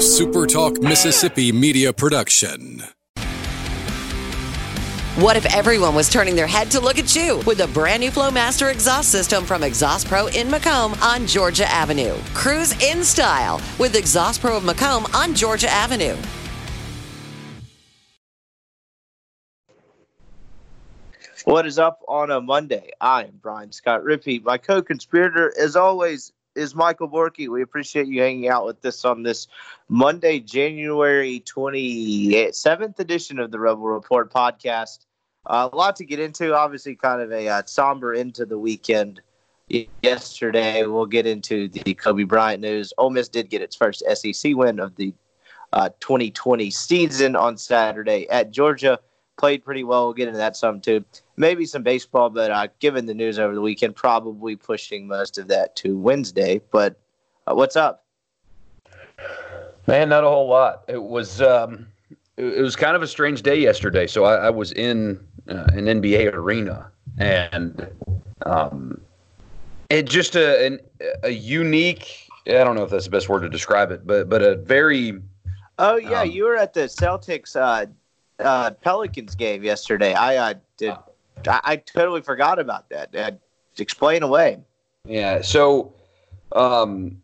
SuperTalk Mississippi media production. What if everyone was turning their head to look at you with a brand new Flowmaster exhaust system from Exhaust Pro in McComb on Georgia Avenue? Cruise in style with Exhaust Pro of McComb on Georgia Avenue. What is up on a Monday? I am Brian Scott Rippey. My co-conspirator, as always, is Michael Borky. We appreciate you hanging out with us on this Monday, January 27th edition of the Rebel Report podcast. Uh, a lot to get into. Obviously, kind of a uh, somber into the weekend yesterday. We'll get into the Kobe Bryant news. Ole Miss did get its first SEC win of the uh, 2020 season on Saturday at Georgia. Played pretty well. We'll get into that some too maybe some baseball, but uh, given the news over the weekend, probably pushing most of that to Wednesday. But uh, what's up? Man, not a whole lot. It was um, it was kind of a strange day yesterday. So I, I was in uh, an NBA arena, and um, it just a an, a unique. I don't know if that's the best word to describe it, but but a very. Oh yeah, um, you were at the Celtics uh, uh, Pelicans game yesterday. I uh, did I, I totally forgot about that. Uh, explain away. Yeah. So, um,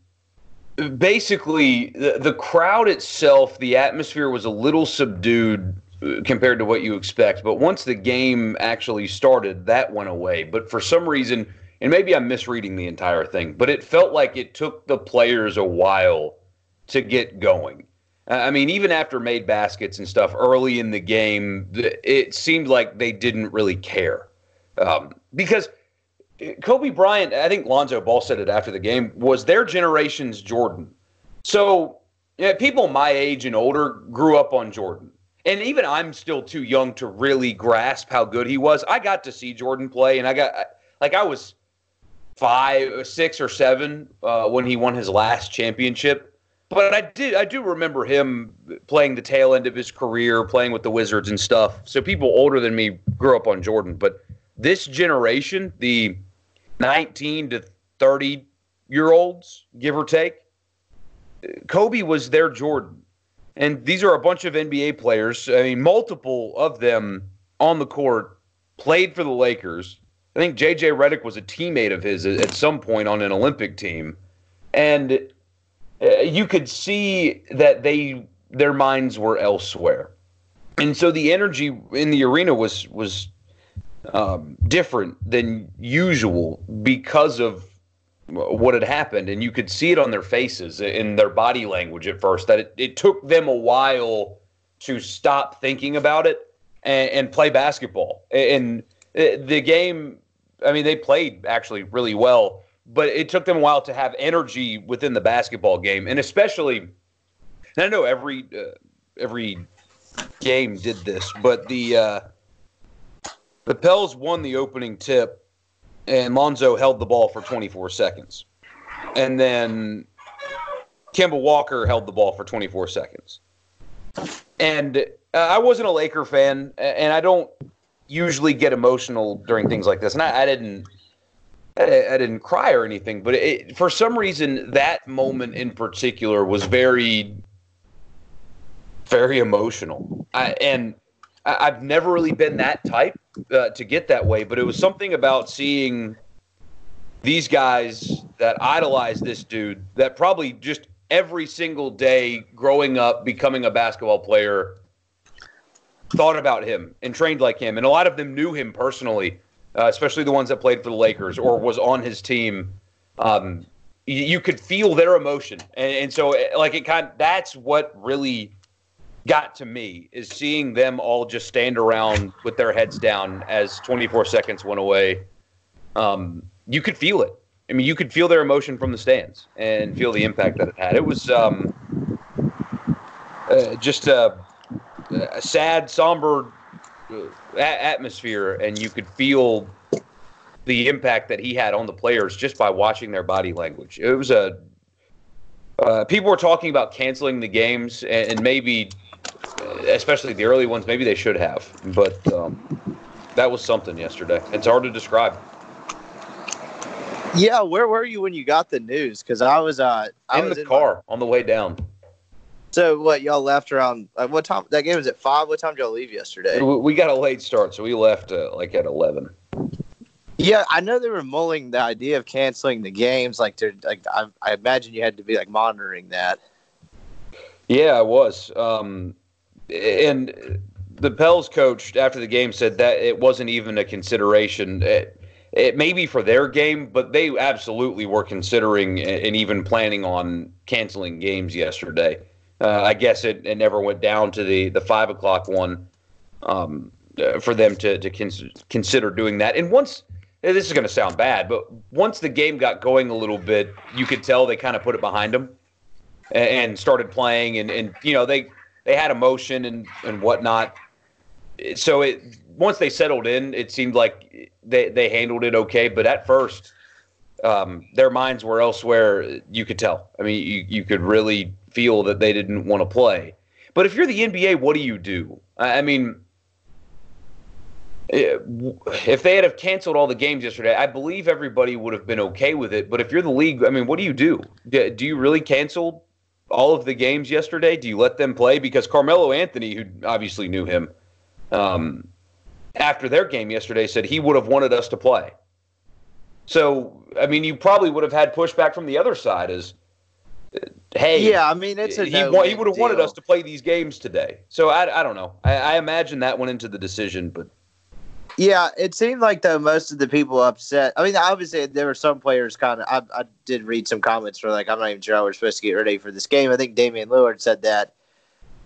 basically, the, the crowd itself, the atmosphere was a little subdued uh, compared to what you expect. But once the game actually started, that went away. But for some reason, and maybe I'm misreading the entire thing, but it felt like it took the players a while to get going. I mean, even after made baskets and stuff early in the game, it seemed like they didn't really care. Um, because Kobe Bryant, I think Lonzo Ball said it after the game, was their generation's Jordan. So people my age and older grew up on Jordan. And even I'm still too young to really grasp how good he was. I got to see Jordan play, and I got, like, I was five, six, or seven uh, when he won his last championship but I did I do remember him playing the tail end of his career, playing with the Wizards and stuff. So people older than me grew up on Jordan, but this generation, the 19 to 30 year olds, give or take, Kobe was their Jordan. And these are a bunch of NBA players. I mean, multiple of them on the court played for the Lakers. I think JJ Redick was a teammate of his at some point on an Olympic team. And you could see that they their minds were elsewhere, and so the energy in the arena was was um, different than usual because of what had happened, and you could see it on their faces in their body language at first that it, it took them a while to stop thinking about it and, and play basketball. And uh, the game, I mean, they played actually really well but it took them a while to have energy within the basketball game, and especially. And I know every uh, every game did this, but the uh, the Pels won the opening tip, and Lonzo held the ball for 24 seconds, and then Kemba Walker held the ball for 24 seconds. And uh, I wasn't a Laker fan, and I don't usually get emotional during things like this, and I, I didn't I, didn't cry or anything, but it, for some reason, that moment in particular was very, very emotional. I, and I, have never really been that type uh, to get that way, but it was something about seeing these guys that idolize this dude that probably just every single day growing up, becoming a basketball player, thought about him and trained like him. And a lot of them knew him personally uh, especially the ones that played for the Lakers or was on his team, um, you, could feel their emotion, and, and so eh, like it kind of, that's what really got to me is seeing them all just stand around with their heads down as 24 seconds went away. Um, you could feel it. I mean, you could feel their emotion from the stands and feel the impact that it had. It was um, uh, just a, a sad, somber atmosphere, and you could feel the impact that he had on the players just by watching their body language. It was a uh, people were talking about canceling the games, and, and, maybe, especially the early ones, maybe they should have. But um, that was something yesterday. It's hard to describe. Yeah, where were you when you got the news? Because I was uh, I in was the in car my, on the way down. So what y'all left around? Like what time? That game was at five. What time did y'all leave yesterday? We got a late start, so we left uh, like at eleven. Yeah, I know they were mulling the idea of canceling the games. Like, to like I, I imagine you had to be like monitoring that. Yeah, I was. Um, and the Pels coach after the game said that it wasn't even a consideration. It, it may be for their game, but they absolutely were considering and even planning on canceling games yesterday. Uh, I guess it, it never went down to the, the five o'clock one um, uh, for them to, to cons- consider doing that. And once this is going to sound bad, but once the game got going a little bit, you could tell they kind of put it behind them and, and started playing, and, and you know they they had emotion and and whatnot. So it once they settled in, it seemed like they they handled it okay. But at first, um, their minds were elsewhere. You could tell. I mean, you you could really feel that they didn't want to play. But if you're the NBA, what do you do? I mean Eh, if they had have canceled all the games yesterday, I believe everybody would have been okay with it. But if you're the league, I mean, what do you do? Do you really cancel all of the games yesterday? Do you let them play? Because Carmelo Anthony, who obviously knew him, um, after their game yesterday, said he would have wanted us to play. So, I mean, you probably would have had pushback from the other side as, hey, yeah, I mean, it's a he, no he would have wanted us to play these games today. So I, I don't know. I, I imagine that went into the decision, but yeah, it seemed like though most of the people upset. I mean, obviously there were some players kind of. I, I did read some comments where like I'm not even sure how we're supposed to get ready for this game. I think Damian Lillard said that,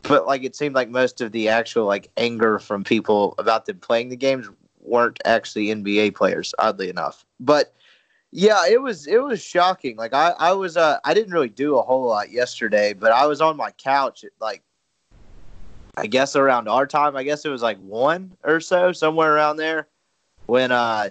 but like it seemed like most of the actual like anger from people about them playing the games weren't actually NBA players. Oddly enough, but yeah, it was it was shocking. Like I I was uh I didn't really do a whole lot yesterday, but I was on my couch at like I guess around our time, I guess it was like one or so, somewhere around there, when uh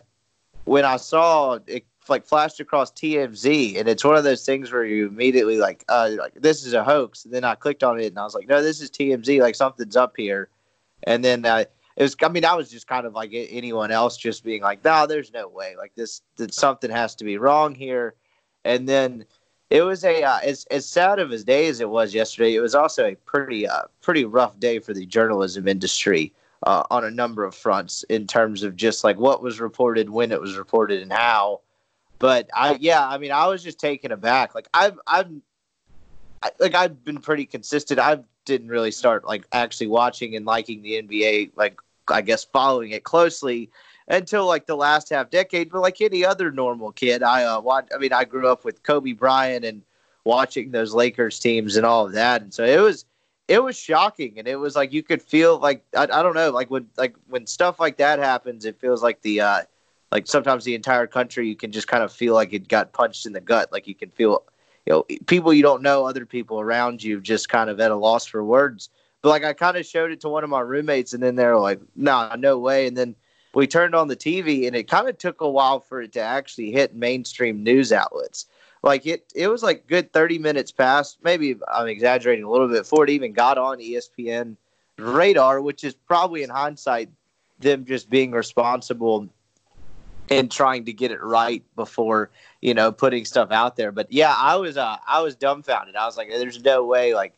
when I saw it like flashed across TMZ, and it's one of those things where you immediately like, uh, like this is a hoax. And then I clicked on it, and I was like, no, this is TMZ. Like something's up here. And then uh, it was. I mean, I was just kind of like anyone else, just being like, no, there's no way. Like this, that something has to be wrong here. And then it was a uh, as as sad of a day as it was yesterday. It was also a pretty uh, pretty rough day for the journalism industry uh, on a number of fronts in terms of just like what was reported, when it was reported, and how. But I yeah, I mean, I was just taken aback. Like I've I've I, like I've been pretty consistent. I didn't really start like actually watching and liking the NBA like I guess following it closely until like the last half decade. But like any other normal kid, I uh, watch. I mean, I grew up with Kobe Bryant and watching those Lakers teams and all of that, and so it was it was shocking, and it was like you could feel like I, I don't know, like when like when stuff like that happens, it feels like the uh, like sometimes the entire country you can just kind of feel like it got punched in the gut, like you can feel you know people you don't know, other people around you, just kind of at a loss for words. But like I kind of showed it to one of my roommates, and then they're like, "Nah, no way," and then we turned on the TV and it kind of took a while for it to actually hit mainstream news outlets. Like it, it was like good 30 minutes past. Maybe I'm exaggerating a little bit before it even got on ESPN radar, which is probably in hindsight them just being responsible and trying to get it right before you know putting stuff out there. But yeah, I was uh, I was dumbfounded. I was like, "There's no way!" Like,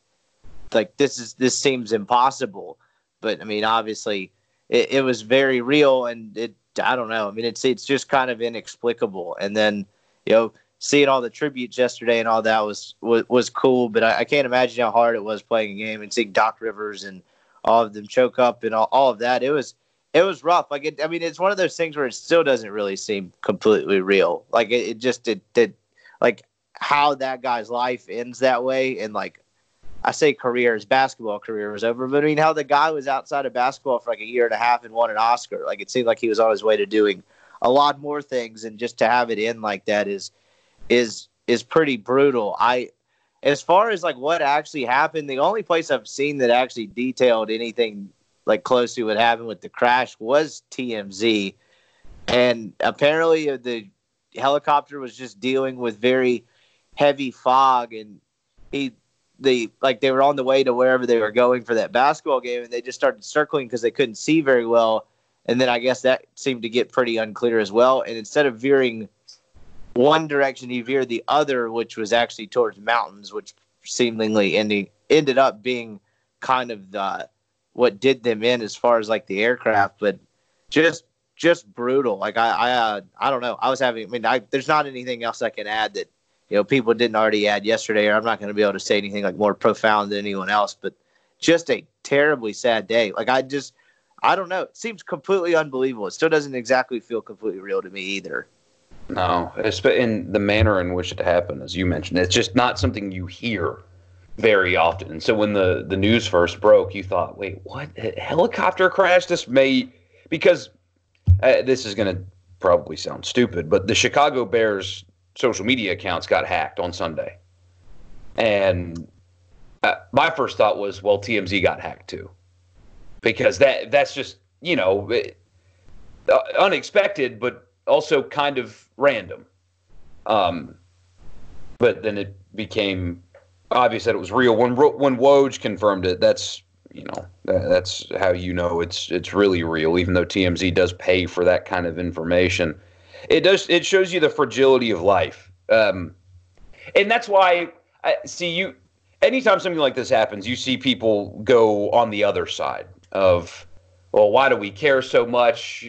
like this is this seems impossible. But I mean, obviously, it, it was very real, and it I don't know. I mean, it's it's just kind of inexplicable. And then you know, seeing all the tributes yesterday and all that was was, was cool. But I, I, can't imagine how hard it was playing a game and seeing Doc Rivers and all of them choke up and all, all of that. It was it was rough. Like it, I mean, it's one of those things where it still doesn't really seem completely real. Like it, it just it did like how that guy's life ends that way and like I say career, his basketball career was over. But I mean, how the guy was outside of basketball for like a year and a half and won an Oscar. Like it seemed like he was on his way to doing a lot more things, and just to have it end like that is is is pretty brutal. I, as far as like what actually happened, the only place I've seen that actually detailed anything like close to what happened with the crash was TMZ, and apparently uh, the helicopter was just dealing with very heavy fog and he they like they were on the way to wherever they were going for that basketball game, and they just started circling because they couldn't see very well. And then I guess that seemed to get pretty unclear as well. And instead of veering one direction, he veered the other, which was actually towards mountains, which seemingly ending ended up being kind of the what did them in as far as like the aircraft, but just just brutal. Like I I uh, I don't know. I was having. I mean, I, there's not anything else I can add that you know people didn't already add yesterday, or I'm not going to be able to say anything like more profound than anyone else. But just a terribly sad day. Like I just I don't know. It seems completely unbelievable. It still doesn't exactly feel completely real to me either. No, in the manner in which it happened, as you mentioned, it's just not something you hear very often. So when the the news first broke, you thought, "Wait, what? A helicopter crash? This may because uh, this is going to probably sound stupid, but the Chicago Bears social media accounts got hacked on Sunday, and uh, my first thought was, well, TMZ got hacked too, because that that's just you know it, uh, unexpected, but also kind of random. Um, but then it became obvious that it was real when when Woj confirmed it. That's you know that's how you know it's it's really real, even though TMZ does pay for that kind of information. It does it shows you the fragility of life, um, and that's why I see you. Anytime something like this happens, you see people go on the other side of, well, why do we care so much?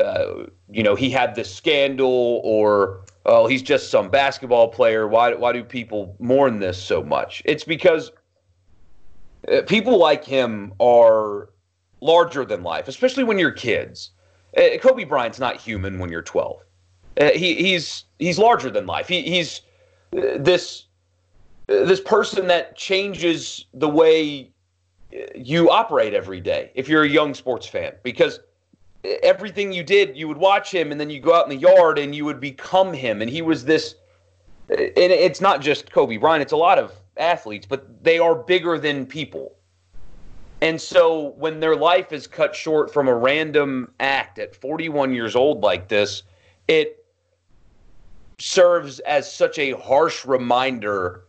Uh, you know, he had this scandal, or oh, he's just some basketball player. Why, why do people mourn this so much? It's because uh, people like him are larger than life, especially when you're kids. Uh, Kobe Bryant's not human when you're 12. Uh, he, he's he's larger than life. He, he's this this person that changes the way you operate every day. If you're a young sports fan, because everything you did, you would watch him, and then you go out in the yard and you would become him. And he was this. And it's not just Kobe Bryant; it's a lot of athletes, but they are bigger than people. And so when their life is cut short from a random act at 41 years old like this, it serves as such a harsh reminder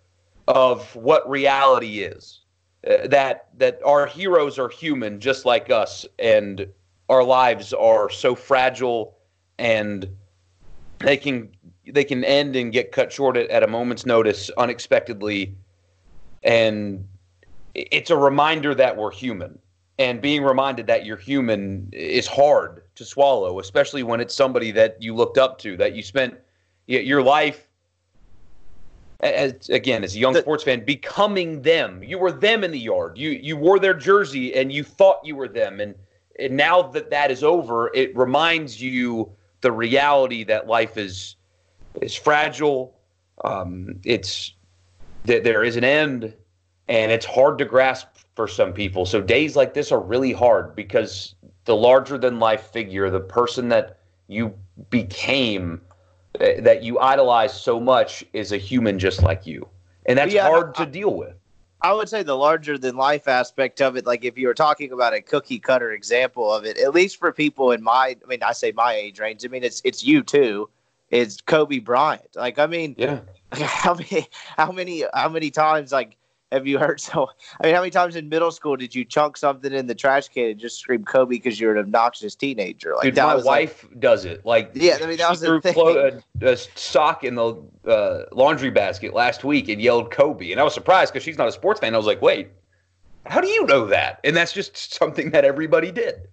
of what reality is. Uh, that that our heroes are human just like us and our lives are so fragile and they can they can end and get cut short at, at a moment's notice unexpectedly. And it's a reminder that we're human. And being reminded that you're human is hard to swallow especially when it's somebody that you looked up to that you spent your life as, again as a young the, sports fan becoming them. You were them in the yard. You you wore their jersey and you thought you were them. And and now that that is over, it reminds you the reality that life is is fragile. Um, it's that there is an end, and it's hard to grasp for some people. So days like this are really hard because the larger than life figure, the person that you became, eh, that you idolize so much, is a human just like you, and that's yeah, hard I, to deal with. I would say the larger than life aspect of it, like if you were talking about a cookie cutter example of it, at least for people in my, I mean, I say my age range. I mean, it's it's you too. It's Kobe Bryant. Like, I mean, yeah. How many, how many, how many times like have you heard so? I mean, how many times in middle school did you chunk something in the trash can and just scream Kobe because you're an obnoxious teenager? Like Dude, my wife like, does it. Like, yeah, I mean that was the thing. Clo- a, a, sock in the uh, laundry basket last week and yelled Kobe, and I was surprised because she's not a sports fan. I was like, wait, how do you know that? And that's just something that everybody did.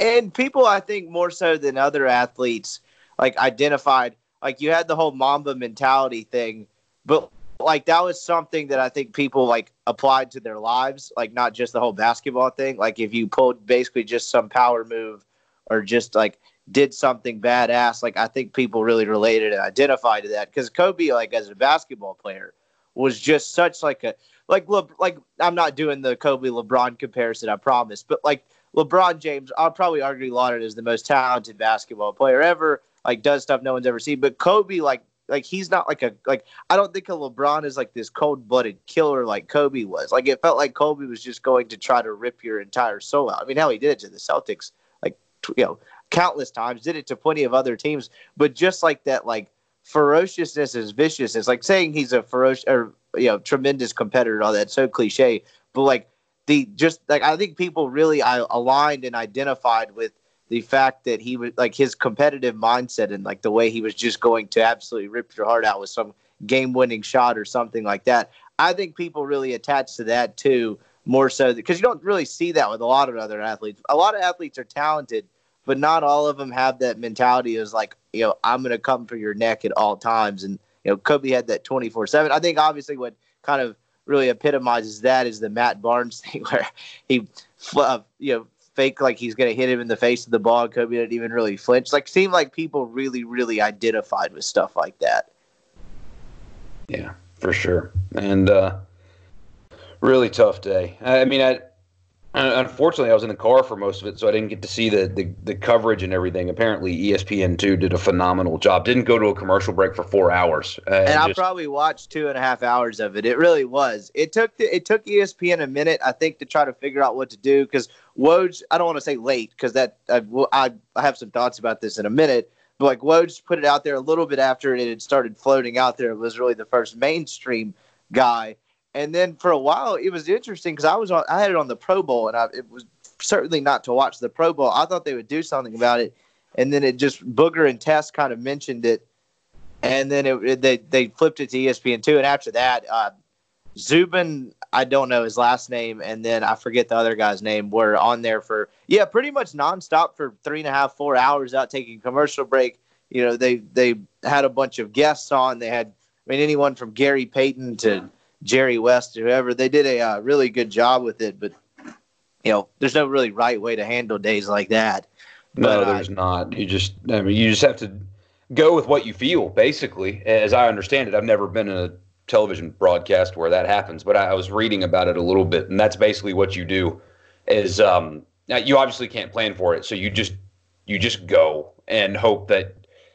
And people, I think, more so than other athletes, like identified, like you had the whole Mamba mentality thing, but like that was something that I think people like applied to their lives, like not just the whole basketball thing. Like if you pulled basically just some power move or just like did something badass, like I think people really related and identified to that because Kobe, like as a basketball player, was just such like a like Le, like I'm not doing the Kobe LeBron comparison, I promise, but like LeBron James, I'll probably argue lauded as the most talented basketball player ever. Like does stuff no one's ever seen, but Kobe like like he's not like a like I don't think a LeBron is like this cold blooded killer like Kobe was. Like it felt like Kobe was just going to try to rip your entire soul out. I mean, how he did it to the Celtics, like you know, countless times. Did it to plenty of other teams, but just like that, like ferociousness is viciousness. Like saying he's a ferocious or you know tremendous competitor, and all that so cliche. But like the just like I think people really I, aligned and identified with the fact that he was like his competitive mindset and like the way he was just going to absolutely rip your heart out with some game winning shot or something like that. I think people really attach to that too, more so because you don't really see that with a lot of other athletes. A lot of athletes are talented, but not all of them have that mentality as like, you know, I'm going to come for your neck at all times. And, you know, Kobe had that 24 7. I think obviously what kind of really epitomizes that is the Matt Barnes thing where he, uh, you know, fake like he's to hit him in the face of the ball. And Kobe didn't even really flinch. Like, seemed like people really, really identified with stuff like that. Yeah, for sure. And, uh, really tough day. I mean, I, unfortunately, I was in the car for most of it, so I didn't get to see the, the, the coverage and everything. Apparently, ESPN2 did a phenomenal job. Didn't go to a commercial break for four hours. Uh, and, and I probably watched two and a half hours of it. It really was. It took the, it took ESPN a minute, I think, to try to figure out what to do because Woj. I don't want to say late because that I, I, I have some thoughts about this in a minute. But like Woj put it out there a little bit after it had started floating out there. It was really the first mainstream guy and then for a while, it was interesting because I was on, I had it on the Pro Bowl, and I, it was certainly not to watch the Pro Bowl. I thought they would do something about it, and then it just Booger and Tess kind of mentioned it, and then it, it, they they flipped it to ESPN two, and after that, uh, Zubin, I don't know his last name, and then I forget the other guy's name, were on there for yeah, pretty much nonstop for three and a half, four hours without taking commercial break. You know, they they had a bunch of guests on. They had I mean anyone from Gary Payton to Jerry West or whoever. They did a uh, really good job with it, but you know, there's no really right way to handle days like that. No, there's uh, not. You just, I mean, you just have to go with what you feel, basically. As I understand it, I've never been in a television broadcast where that happens, but I, I was reading about it a little bit, and that's basically what you do. Is um, you obviously can't plan for it, so you just you just go and hope that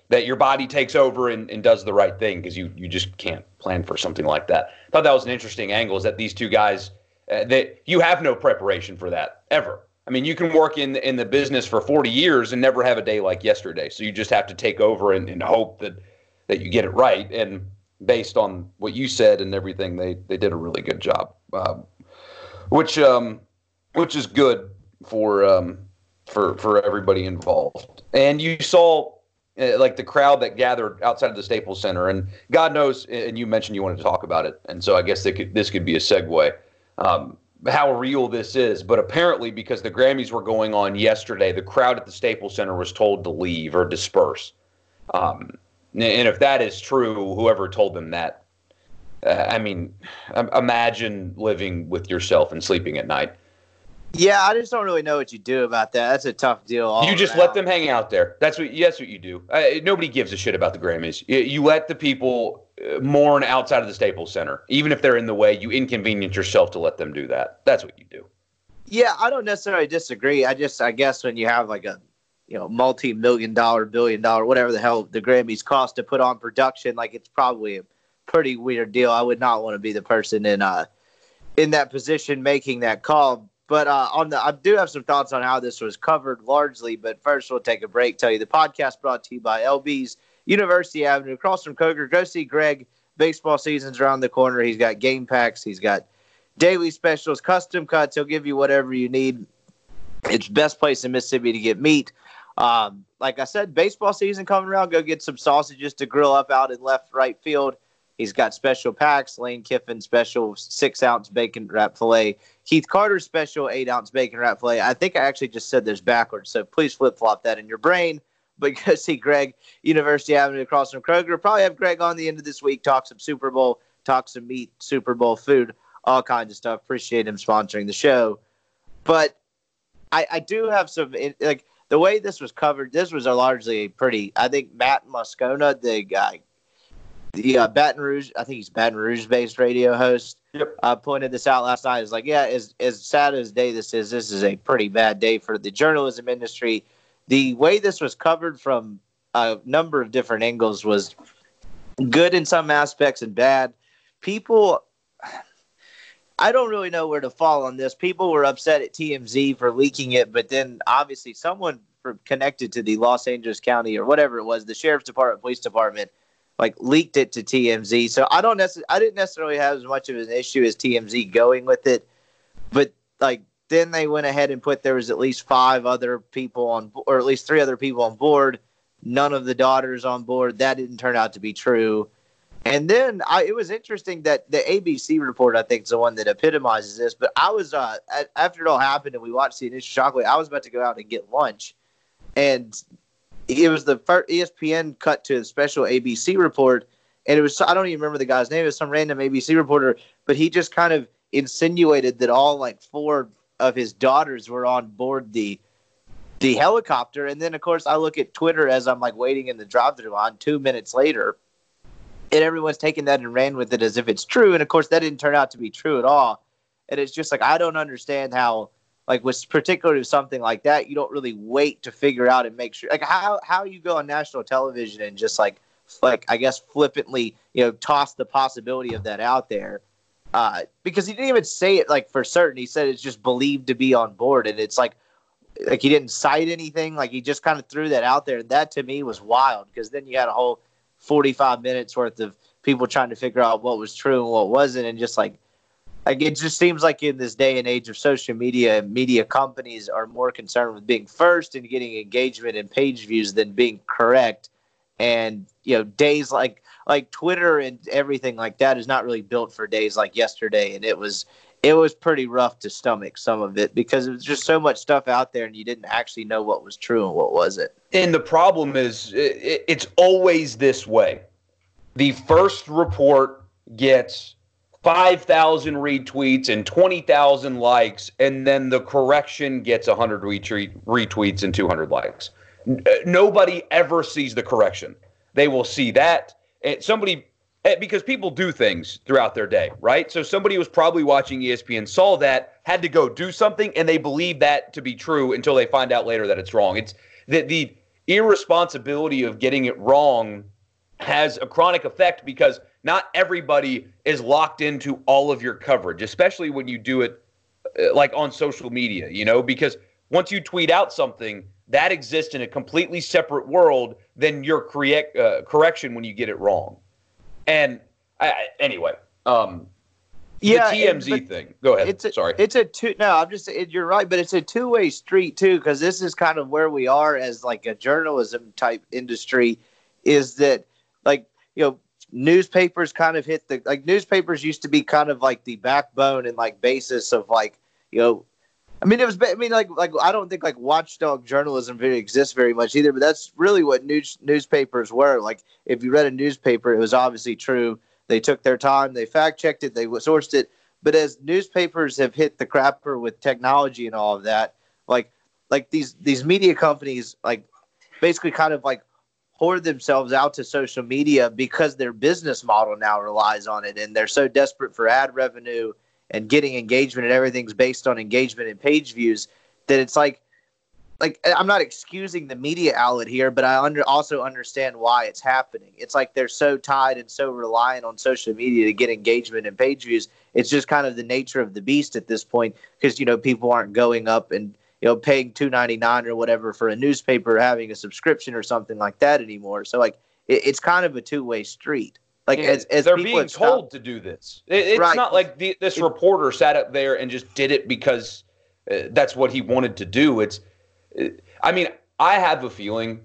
that your body takes over and, and does the right thing because you you just can't plan for something like that. Thought that was an interesting angle. Is that these two guys uh, that you have no preparation for that ever. I mean, you can work in in the business for 40 years and never have a day like yesterday. So you just have to take over and, and hope that that you get it right. And based on what you said and everything, they they did a really good job, um, which um, which is good for um, for for everybody involved. And you saw like the crowd that gathered outside of the Staples Center, and God knows, and you mentioned you wanted to talk about it, and so I guess could, this could be a segue. Um, how real this is, but apparently because the Grammys were going on yesterday, the crowd at the Staples Center was told to leave or disperse. Um, and if that is true, whoever told them that, uh, I mean, imagine living with yourself and sleeping at night. Yeah, I just don't really know what you do about that. That's a tough deal. you just around. let them hang out there. That's what. That's what you do. Uh, nobody gives a shit about the Grammys. You, you let the people uh, mourn outside of the Staples Center, even if they're in the way. You inconvenience yourself to let them do that. That's what you do. Yeah, I don't necessarily disagree. I just, I guess, when you have like a, you know, multi-million dollar, billion dollar, whatever the hell the Grammys cost to put on production, like it's probably a pretty weird deal. I would not want to be the person in uh in that position making that call but uh, on the, I do have some thoughts on how this was covered largely. But first, we'll take a break. Tell you the podcast brought to you by LB's University Avenue across from Kroger. Go see Greg. Baseball season's around the corner. He's got game packs. He's got daily specials, custom cuts. He'll give you whatever you need. It's best place in Mississippi to get meat. Um, like I said, baseball season coming around. Go get some sausages to grill up out in left right field. He's got special packs. Lane Kiffin special six ounce bacon wrap filet. Keith Carter special eight ounce bacon wrap filet. I think I actually just said this backwards, so please flip flop that in your brain. But go see Greg, University Avenue across from Kroger. Probably have Greg on the end of this week. Talk some Super Bowl, talk some meat, Super Bowl food, all kinds of stuff. Appreciate him sponsoring the show. But I, I do have some like the way this was covered. This was a largely pretty. I think Matt Moscona, the guy the uh, Baton Rouge, I think he's Baton Rouge based radio host. Yep. Uh, pointed this out last night. Is like, yeah, as as sad as day this is, this is a pretty bad day for the journalism industry. The way this was covered from a number of different angles was good in some aspects and bad. People, I don't really know where to fall on this. People were upset at TMZ for leaking it, but then obviously someone connected to the Los Angeles County or whatever it was, the sheriff's department, police department like leaked it to TMZ. So I don't necessarily, I didn't necessarily have as much of an issue as TMZ going with it, but like then they went ahead and put there was at least five other people on, or at least three other people on board. None of the daughters on board. That didn't turn out to be true. And then I, it was interesting that the ABC report, I think, is the one that epitomizes this. But I was, uh, after it all happened and we watched the initial shockwave, I was about to go out and get lunch. And it was the first ESPN cut to a special ABC report. And it was, I don't even remember the guy's name. It was some random ABC reporter, but he just kind of insinuated that all like four of his daughters were on board the the helicopter. And then, of course, I look at Twitter as I'm like waiting in the drive-through line. Two minutes later, and everyone's taking that and ran with it as if it's true. And of course, that didn't turn out to be true at all. And it's just like I don't understand how, like, with particularly something like that, you don't really wait to figure out and make sure. Like, how how you go on national television and just like like I guess flippantly, you know, toss the possibility of that out there. Uh, because he didn't even say it like for certain. He said it's just believed to be on board, and it's like, like he didn't cite anything. Like he just kind of threw that out there. and That to me was wild because then you had a whole 45 minutes worth of people trying to figure out what was true and what wasn't and just like like it just seems like in this day and age of social media and media companies are more concerned with being first and getting engagement and page views than being correct and you know days like like twitter and everything like that is not really built for days like yesterday and it was it was pretty rough to stomach some of it because there was just so much stuff out there and you didn't actually know what was true and what wasn't. And the problem is, it, it's always this way. The first report gets 5,000 retweets and 20,000 likes, and then the correction gets 100 retweet, retweets and 200 likes. Nobody ever sees the correction. They will see that. And somebody Eh, because people do things throughout their day, right? So somebody was probably watching ESPN, saw that, had to go do something, and they believe that to be true until they find out later that it's wrong. It's that the irresponsibility of getting it wrong has a chronic effect because not everybody is locked into all of your coverage, especially when you do it uh, like on social media, you know, because once you tweet out something, that exists in a completely separate world than your correct, uh, correction when you get it wrong. And I, anyway, um, yeah, the TMZ and, thing. Go ahead. It's a, Sorry. It's a two. No, I'm just. It, you're right, but it's a two way street too, because this is kind of where we are as like a journalism type industry. Is that like you know newspapers kind of hit the like newspapers used to be kind of like the backbone and like basis of like you know I mean, it was. I mean, like, like I don't think like watchdog journalism really exists very much either. But that's really what news newspapers were. Like, if you read a newspaper, it was obviously true. They took their time, they fact checked it, they sourced it. But as newspapers have hit the crapper with technology and all of that, like, like these these media companies, like, basically kind of like hoard themselves out to social media because their business model now relies on it, and they're so desperate for ad revenue and getting engagement and everything's based on engagement and page views that it's like like I'm not excusing the media outlet here, but I under, also understand why it's happening. It's like they're so tied and so reliant on social media to get engagement and page views. It's just kind of the nature of the beast at this point because you know people aren't going up and you know paying two ninety nine or whatever for a newspaper, having a subscription or something like that anymore. So like it, it's kind of a two way street. Like yeah, as, as they're being told to do this. It, it's right. not like the, this it, reporter sat up there and just did it because uh, that's what he wanted to do. It's, uh, I mean, I have a feeling,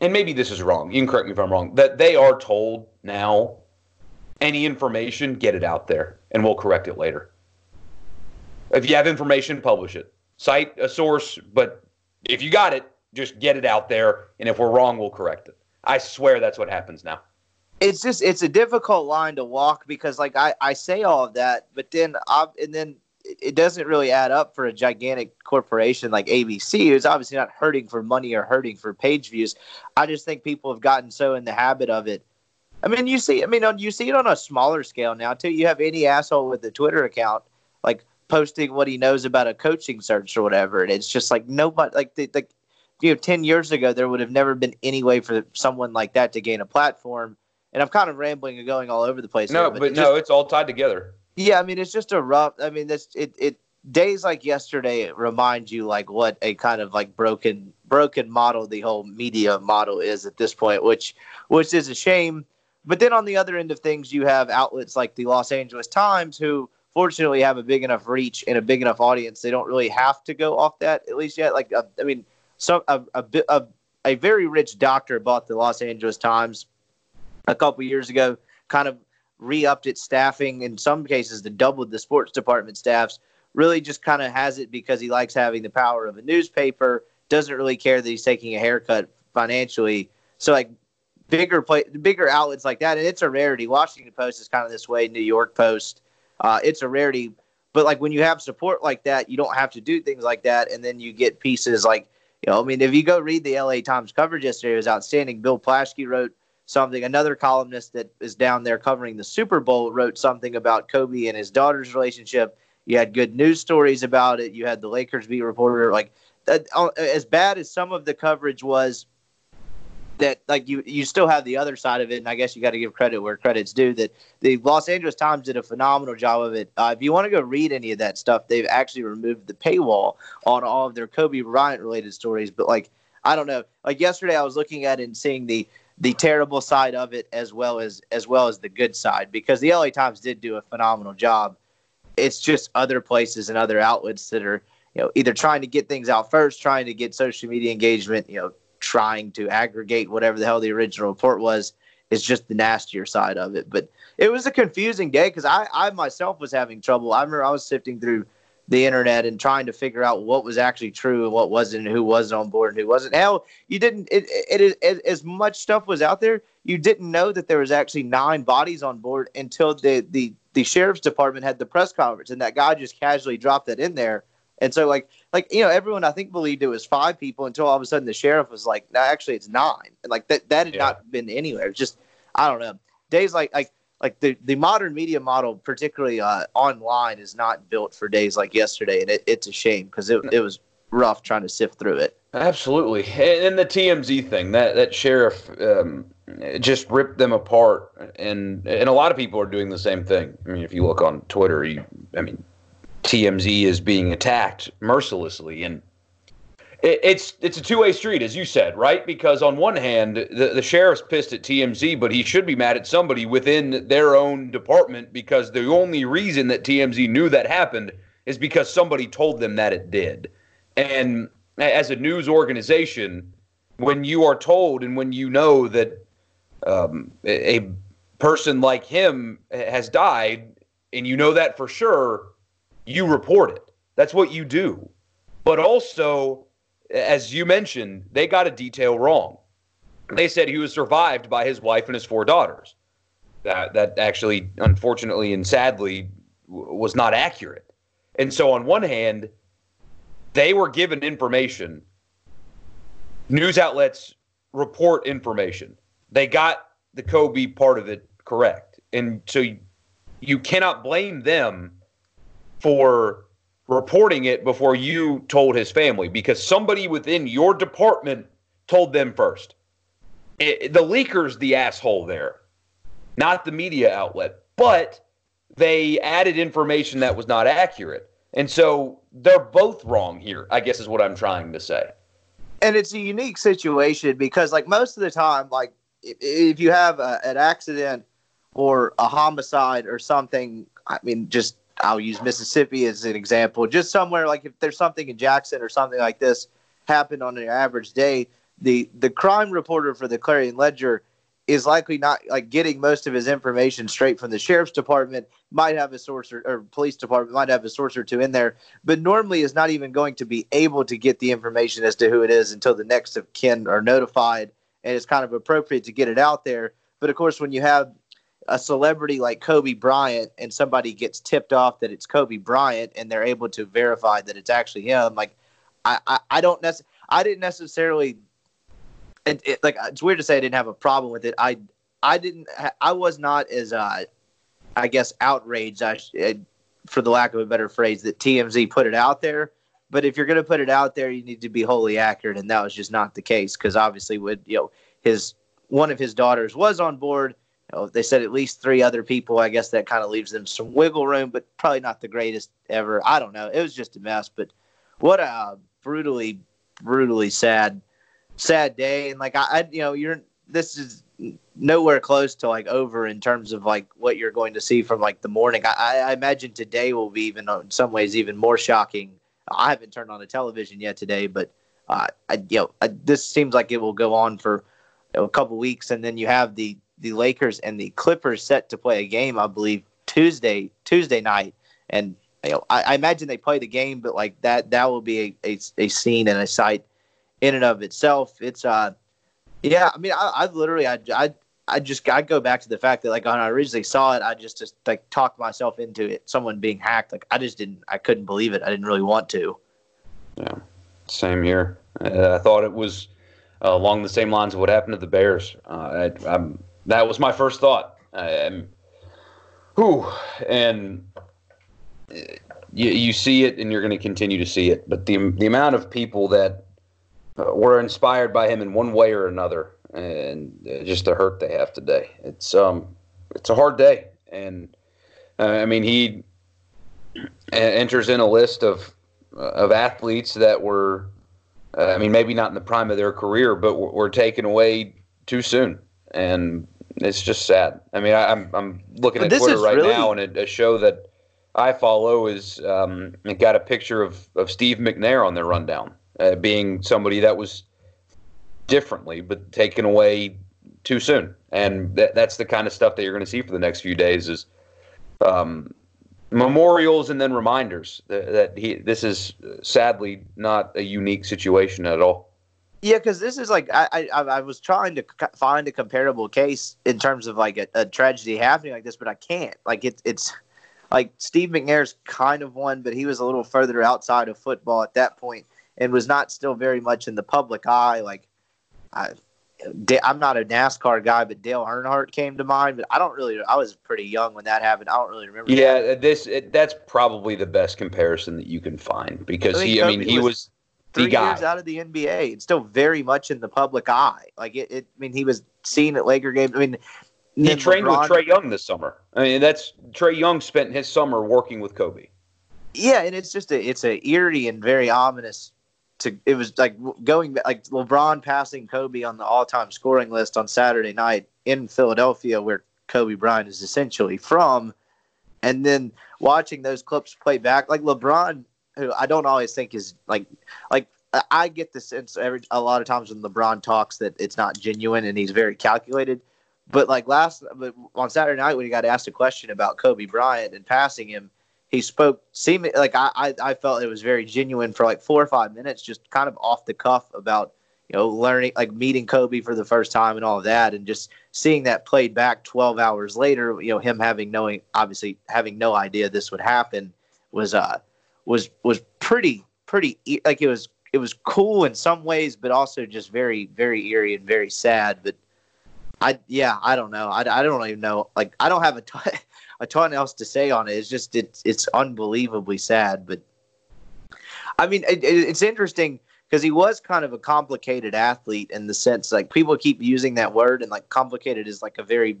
and maybe this is wrong. You can correct me if I'm wrong. That they are told now, any information, get it out there, and we'll correct it later. If you have information, publish it. Cite a source, but if you got it, just get it out there, and if we're wrong, we'll correct it. I swear that's what happens now it's just it's a difficult line to walk because like I, I say all of that, but then I and then it doesn't really add up for a gigantic corporation like ABC, who's obviously not hurting for money or hurting for page views. I just think people have gotten so in the habit of it. I mean, you see, I mean, you see it on a smaller scale now too. You have any asshole with a Twitter account like posting what he knows about a coaching search or whatever, and it's just like nobody like the, like you know, ten years ago there would have never been any way for someone like that to gain a platform and I'm kind of rambling and going all over the place. No, here, but, but no, it's all tied together. Yeah, I mean, it's just a rough. I mean, this it it days like yesterday remind you like what a kind of like broken broken model the whole media model is at this point, which which is a shame. But then on the other end of things, you have outlets like the Los Angeles Times who fortunately have a big enough reach and a big enough audience. They don't really have to go off that at least yet. Like uh, I mean, some a, a, a, a very rich doctor bought the Los Angeles Times a couple years ago kind of re-upped its staffing in some cases to doubled the sports department staffs really just kind of has it because he likes having the power of a newspaper doesn't really care that he's taking a haircut financially so like bigger play bigger outlets like that and it's a rarity washington post is kind of this way new york post uh, it's a rarity but like when you have support like that you don't have to do things like that and then you get pieces like you know i mean if you go read the la times coverage yesterday it was outstanding bill plaschke wrote something. Another columnist that is down there covering the Super Bowl wrote something about Kobe and his daughter's relationship. You had good news stories about it. You had the Lakers beat reporter. Like, uh, as bad as some of the coverage was, that like you you still have the other side of it, and I guess you got to give credit where credit's due. That the Los Angeles Times did a phenomenal job of it. Uh, if you want to go read any of that stuff, they've actually removed the paywall on all of their Kobe Bryant related stories. But like I don't know, like yesterday I was looking at it and seeing the the terrible side of it as well as as well as the good side because the LA Times did do a phenomenal job. It's just other places and other outlets that are you know either trying to get things out first, trying to get social media engagement, you know, trying to aggregate whatever the hell the original report was. Is just the nastier side of it. But it was a confusing day because I, I myself was having trouble. I remember I was sifting through the internet and trying to figure out what was actually true and what wasn't, and who wasn't on board and who wasn't. Hell, you didn't. It, it, it, it, as much stuff was out there, you didn't know that there was actually nine bodies on board until the the the sheriff's department had the press conference, and that guy just casually dropped that in there. And so, like, like you know, everyone I think believed it was five people until all of a sudden the sheriff was like, "No, actually, it's nine. And like that that had yeah. not been anywhere. It's just I don't know. Days like like like the, the modern media model, particularly uh, online, is not built for days like yesterday, and it, it's a shame because it, it was rough trying to sift through it. Absolutely, and the TMZ thing that that sheriff um, just ripped them apart, and and a lot of people are doing the same thing. I mean, if you look on Twitter, you, I mean, TMZ is being attacked mercilessly, and it, it's it's a two way street, as you said, right? Because on one hand, the, the sheriff's pissed at TMZ, but he should be mad at somebody within their own department because the only reason that TMZ knew that happened is because somebody told them that it did. And as a news organization, when you are told and when you know that um, a person like him has died, and you know that for sure, you report it. That's what you do. But also, as you mentioned, they got a detail wrong. They said he was survived by his wife and his four daughters. That that actually, unfortunately and sadly, w- was not accurate. And so, on one hand, they were given information. News outlets report information. They got the Kobe part of it correct, and so you, you cannot blame them for reporting it before you told his family because somebody within your department told them first. It, the leaker's the asshole there, not the media outlet. But they added information that was not accurate. And so they're both wrong here, I guess is what I'm trying to say. And it's a unique situation because, like, most of the time, like, if, you have a, an accident or a homicide or something, I mean, just I'll use Mississippi as an example. Just somewhere like if there's something in Jackson or something like this happened on an average day, the the crime reporter for the Clarion Ledger is likely not like getting most of his information straight from the sheriff's department. Might have a source or, or police department might have a source or two in there, but normally is not even going to be able to get the information as to who it is until the next of kin are notified, and it's kind of appropriate to get it out there. But of course, when you have a celebrity like Kobe Bryant and somebody gets tipped off that it's Kobe Bryant and they're able to verify that it's actually him, like I, I, I don't necessarily, I didn't necessarily, it, it, like it's weird to say I didn't have a problem with it. I, I didn't, I was not as, uh, I guess, outraged, I, uh, for the lack of a better phrase, that TMZ put it out there. But if you're going to put it out there, you need to be wholly accurate, and that was just not the case because obviously, with you know, his one of his daughters was on board you know, they said at least three other people. I guess that kind of leaves them some wiggle room, but probably not the greatest ever. I don't know. It was just a mess, but what a brutally, brutally sad, sad day. And like I, I you know, you're this is nowhere close to like over in terms of like what you're going to see from like the mourning. I, I imagine today will be even in some ways even more shocking. I haven't turned on the television yet today, but uh, I, you know, I, this seems like it will go on for you know, a couple weeks, and then you have the the Lakers and the Clippers set to play a game, I believe Tuesday Tuesday night, and you know, I, I imagine they play the game, but like that that will be a, a, a scene and a sight in and of itself. It's uh, yeah, I mean, I, I literally I, I I just I go back to the fact that like when I originally saw it, I just just like talked myself into it. Someone being hacked, like I just didn't, I couldn't believe it. I didn't really want to. Yeah, same here. Uh, I thought it was uh, along the same lines of what happened to the Bears. Uh, I, that was my first thought. Um, and uh, you, you see it, and you're going to continue to see it. But the the amount of people that uh, were inspired by him in one way or another and uh, just the hurt they have today. It's um, it's a hard day, and uh, I mean he enters in a list of of athletes that were, uh, I mean, maybe not in the prime of their career, but were, were taken away too soon, and it's just sad. I mean, I, am I'm, I'm looking at Twitter right really... now, and a, a, show that I follow is um, got a picture of of Steve McNair on their rundown, uh, being somebody that was differently, but taken away too soon. And that, that's the kind of stuff that you're going to see for the next few days is um, memorials and then reminders that, that, he this is sadly not a unique situation at all. Yeah, because this is like I, I I was trying to find a comparable case in terms of like a, a tragedy happening like this, but I can't. Like it's it's like Steve McNair's kind of one, but he was a little further outside of football at that point and was not still very much in the public eye. Like I, I'm not a NASCAR guy, but Dale Earnhardt came to mind. But I don't really. I was pretty young when that happened. I don't really remember. Yeah, that. this it, that's probably the best comparison that you can find because I he. I mean, he was, was three years out of the NBA and still very much in the public eye. Like it, it I mean, he was seen at Laker games. I mean, he trained LeBron, with Trae Young this summer. I mean, that's Trae Young spent his summer working with Kobe. Yeah, and it's just a it's a eerie and very ominous to it was like going like LeBron passing Kobe on the all-time scoring list on Saturday night in Philadelphia, where Kobe Bryant is essentially from, and then watching those clips play back, like LeBron, who I don't always think is like like I get the sense every a lot of times when LeBron talks that it's not genuine and he's very calculated. But like last but on Saturday night when he got asked a question about Kobe Bryant and passing him, he spoke seeming like I, I, I felt it was very genuine for like four or five minutes, just kind of off the cuff about you know learning like meeting Kobe for the first time and all of that, and just seeing that played back twelve hours later. You know him having knowing obviously having no idea this would happen was uh was was pretty pretty like it was it was cool in some ways, but also just very very eerie and very sad. But I yeah I don't know I, I don't even know like I don't have a ton a ton else to say on it. It's just it's it's unbelievably sad. But I mean, it, it's interesting because he was kind of a complicated athlete in the sense like people keep using that word and like complicated is like a very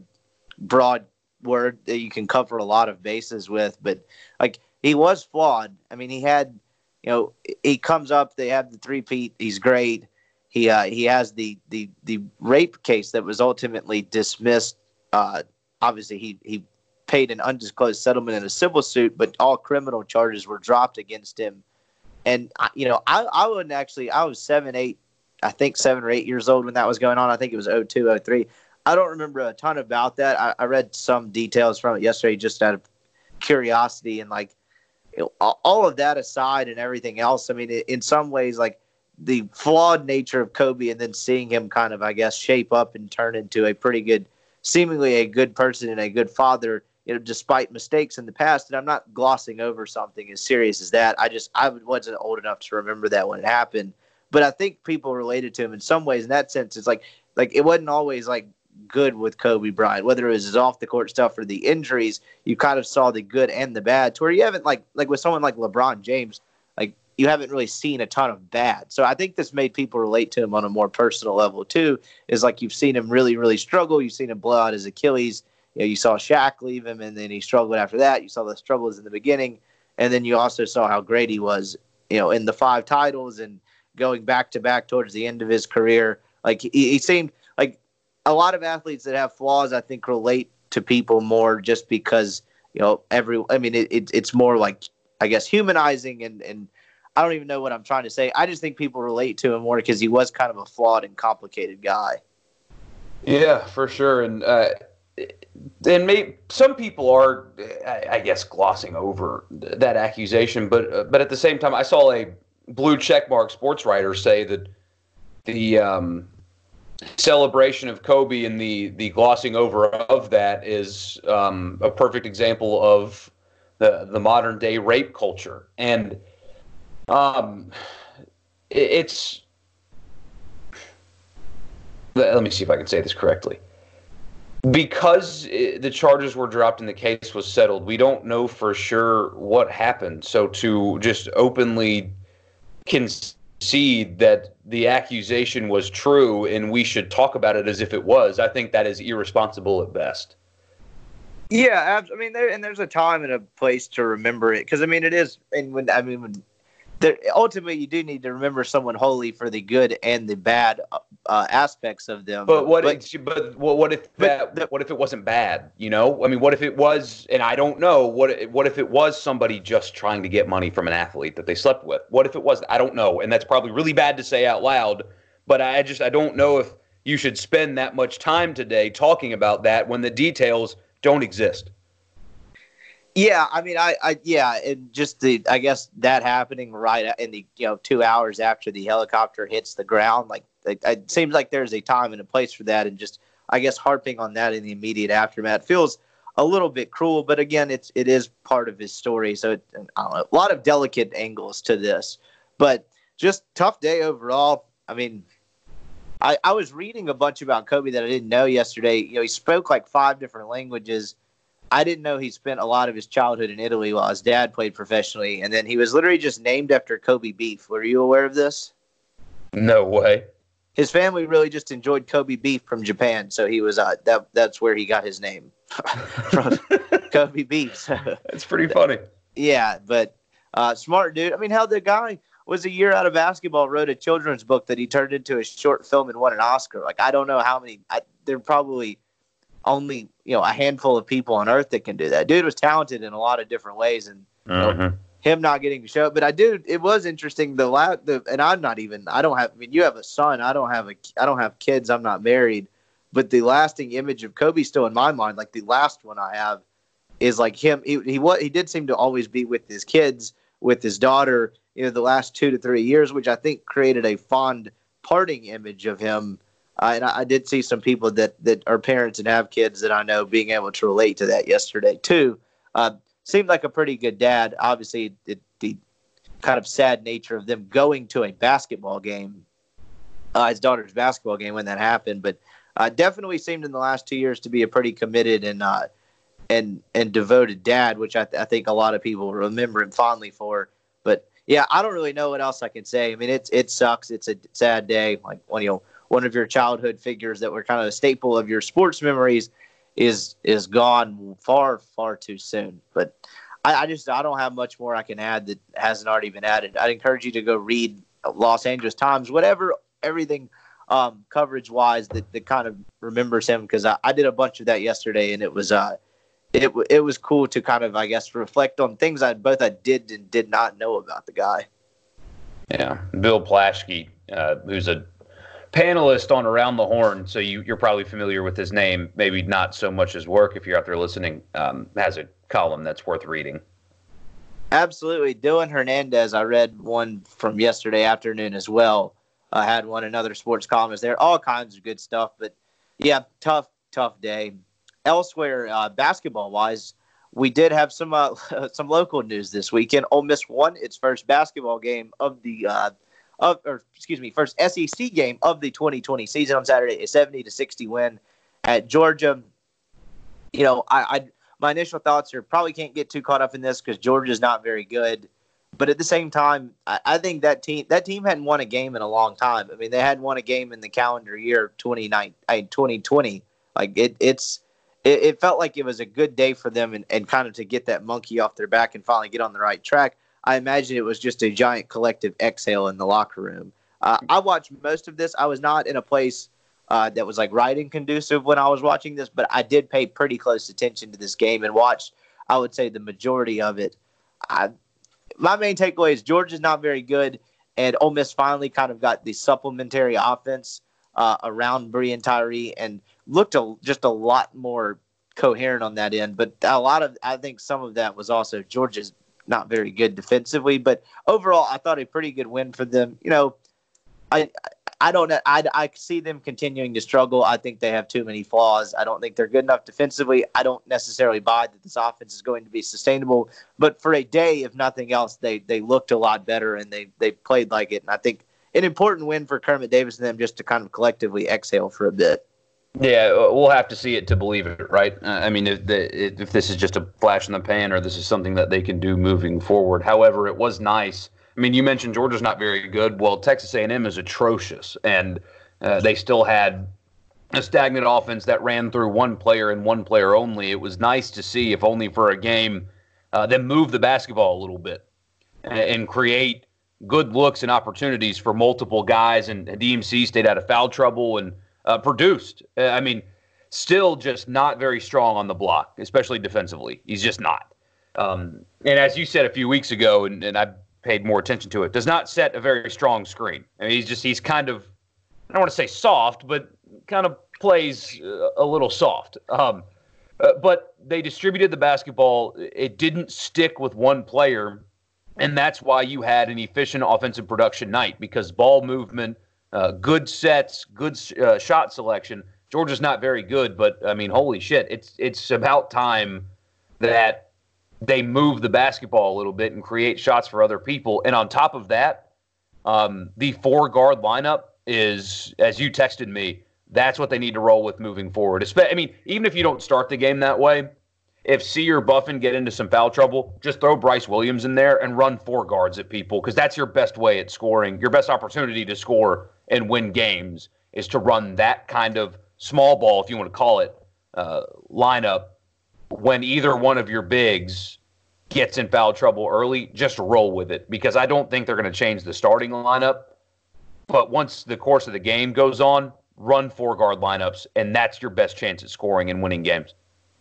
broad word that you can cover a lot of bases with. But like he was flawed. I mean, he had you know he comes up. They have the three peat. He's great. He uh, he has the the the rape case that was ultimately dismissed. Uh, obviously, he he paid an undisclosed settlement in a civil suit, but all criminal charges were dropped against him. And you know, I I wouldn't actually. I was seven, eight, I think seven or eight years old when that was going on. I think it was 02, 03. I don't remember a ton about that. I, I read some details from it yesterday, just out of curiosity and like you know, all of that aside and everything else. I mean, in some ways, like the flawed nature of Kobe, and then seeing him kind of, I guess, shape up and turn into a pretty good, seemingly a good person and a good father you know, despite mistakes in the past. And I'm not glossing over something as serious as that. I just I wasn't old enough to remember that when it happened. But I think people related to him in some ways. In that sense, it's like like it wasn't always like good with Kobe Bryant, whether it was his off the court stuff or the injuries. You kind of saw the good and the bad. To where you haven't like like with someone like LeBron James, like you haven't really seen a ton of bad. So I think this made people relate to him on a more personal level too. Is like you've seen him really really struggle. You've seen him blow out his Achilles you, know, you saw Shaq leave him, and then he struggled after that. You saw the struggles in the beginning, and then you also saw how great he was, you know, in the five titles and going back to back towards the end of his career. Like he, he seemed a lot of athletes that have flaws, I think, relate to people more just because you know every. I mean, it, it it's more like I guess humanizing and and I don't even know what I'm trying to say. I just think people relate to him more because he was kind of a flawed and complicated guy. Yeah, for sure, and uh, and may, some people are, I, guess, glossing over that accusation, but uh, but at the same time, I saw a blue checkmark sports writer say that the um, celebration of Kobe and the the glossing over of that is um, a perfect example of the the modern day rape culture, and um, it, it's. Let me see if I can say this correctly because the charges were dropped and the case was settled, we don't know for sure what happened. So to just openly concede that the accusation was true and we should talk about it as if it was, I think that is irresponsible at best. Yeah, I mean, there and there's a time and a place to remember it because I mean, it is, and when I mean, when there, ultimately you do need to remember someone holy for the good and the bad uh, aspects of them. But what? But, if, but what if that? The, what if it wasn't bad? You know, I mean, what if it was? And I don't know. What? What if it was somebody just trying to get money from an athlete that they slept with? What if it was? I don't know. And that's probably really bad to say out loud. But I just I don't know if you should spend that much time today talking about that when the details don't exist. Yeah, I mean, I, I, yeah, and just the, I guess that happening right in the, you know, two hours after the helicopter hits the ground, like, it, it seems like there's a time and a place for that, and just, I guess, harping on that in the immediate aftermath feels a little bit cruel, but again, it's, it is part of his story, so it, know, a lot of delicate angles to this, but just tough day overall. I mean, I, I was reading a bunch about Kobe that I didn't know yesterday. You know, he spoke like five different languages I didn't know he spent a lot of his childhood in Italy while his dad played professionally, and then he was literally just named after Kobe beef. Were you aware of this? No way. His family really just enjoyed Kobe beef from Japan, so he was uh, that. That's where he got his name from Kobe beef. That's pretty funny. Yeah, but uh, smart dude. I mean, how the guy was a year out of basketball, wrote a children's book that he turned into a short film and won an Oscar. Like I don't know how many. I, they're probably only you know a handful of people on earth that can do that. Dude was talented in a lot of different ways, and mm-hmm. know, him not getting to show. But I do. It was interesting. The last, the and I'm not even. I don't have. I mean, you have a son. I don't have a. I don't have kids. I'm not married. But the lasting image of Kobe still in my mind, like the last one I have, is like him. He he what he did seem to always be with his kids, with his daughter. You know, the last two to three years, which I think created a fond parting image of him uh, and I, I, did see some people that that are parents and have kids that I know being able to relate to that yesterday too. Uh, seemed like a pretty good dad. Obviously, the kind of sad nature of them going to a basketball game, uh, his daughter's basketball game when that happened, but uh, definitely seemed in the last two years to be a pretty committed and uh, and and devoted dad, which I, th- I think a lot of people remember him fondly for. But yeah, I don't really know what else I can say. I mean, it's it sucks. It's a sad day. Like when you one of your childhood figures that were kind of a staple of your sports memories is is gone far far too soon. But I, I, just I don't have much more I can add that hasn't already been added. I'd encourage you to go read Los Angeles Times, whatever everything um, coverage wise that, that kind of remembers him because I, I did a bunch of that yesterday and it was uh it it was cool to kind of I guess reflect on things I both I did and did not know about the guy. Yeah, Bill Plaschke, uh, who's a panelist on Around the Horn, so you, are probably familiar with his name. Maybe not so much his work if you're out there listening. Um, has a column that's worth reading. Absolutely, Dylan Hernandez. I read one from yesterday afternoon as well. I had one another sports columnist there. All kinds of good stuff, but yeah, tough, tough day. Elsewhere, uh, basketball wise, we did have some uh, some local news this weekend. Ole Miss won its first basketball game of the uh, of, or excuse me, first SEC game of the 2020 season on Saturday, a 70 to 60 win at Georgia. You know, I, I my initial thoughts are probably can't get too caught up in this because Georgia's not very good. But at the same time, I, I, think that team that team hadn't won a game in a long time. I mean, they hadn't won a game in the calendar year 2020. Like it, it's it, it, felt like it was a good day for them and, and kind of to get that monkey off their back and finally get on the right track. I imagine it was just a giant collective exhale in the locker room. Uh, I watched most of this. I was not in a place uh, that was like writing conducive when I was watching this, but I did pay pretty close attention to this game and watched, I would say, the majority of it. I, my main takeaway is Georgia's not very good, and Ole Miss finally kind of got the supplementary offense uh, around Breein Tyree and looked a, just a lot more coherent on that end. But a lot of, I think some of that was also Georgia's not very good defensively. But overall, I thought a pretty good win for them. You know, I I don't know. I, I see them continuing to struggle. I think they have too many flaws. I don't think they're good enough defensively. I don't necessarily buy that this offense is going to be sustainable. But for a day, if nothing else, they they looked a lot better and they they played like it. And I think an important win for Kermit Davis and them just to kind of collectively exhale for a bit. Yeah, we'll have to see it to believe it, right? Uh, I mean, if, the, if this is just a flash in the pan or this is something that they can do moving forward. However, it was nice I mean, you mentioned Georgia's not very good. Well, Texas A&M is atrocious, and uh, they still had a stagnant offense that ran through one player and one player only. It was nice to see, if only for a game, uh, them move the basketball a little bit and, and create good looks and opportunities for multiple guys. And DMC stayed out of foul trouble and uh, produced. Uh, I mean, still just not very strong on the block, especially defensively. He's just not. Um, and as you said a few weeks ago, and, and I paid more attention to it. Does not set a very strong screen. I mean, he's just he's kind of I don't want to say soft, but kind of plays uh, a little soft. Um, uh, but they distributed the basketball. It didn't stick with one player, and that's why you had an efficient offensive production night because ball movement, uh, good sets, good uh, shot selection. Georgia's not very good, but I mean, holy shit! It's it's about time that they move the basketball a little bit and create shots for other people. And on top of that, um, the four guard lineup is, as you texted me, that's what they need to roll with moving forward. I mean, even if you don't start the game that way, if Sy or Buffin get into some foul trouble, just throw Bryce Williams in there and run four guards at people because that's your best way at scoring. Your best opportunity to score and win games is to run that kind of small ball, if you want to call it, uh, lineup when either one of your bigs gets in foul trouble early, just roll with it because I don't think they're going to change the starting lineup. But once the course of the game goes on, run four guard lineups, and that's your best chance at scoring and winning games.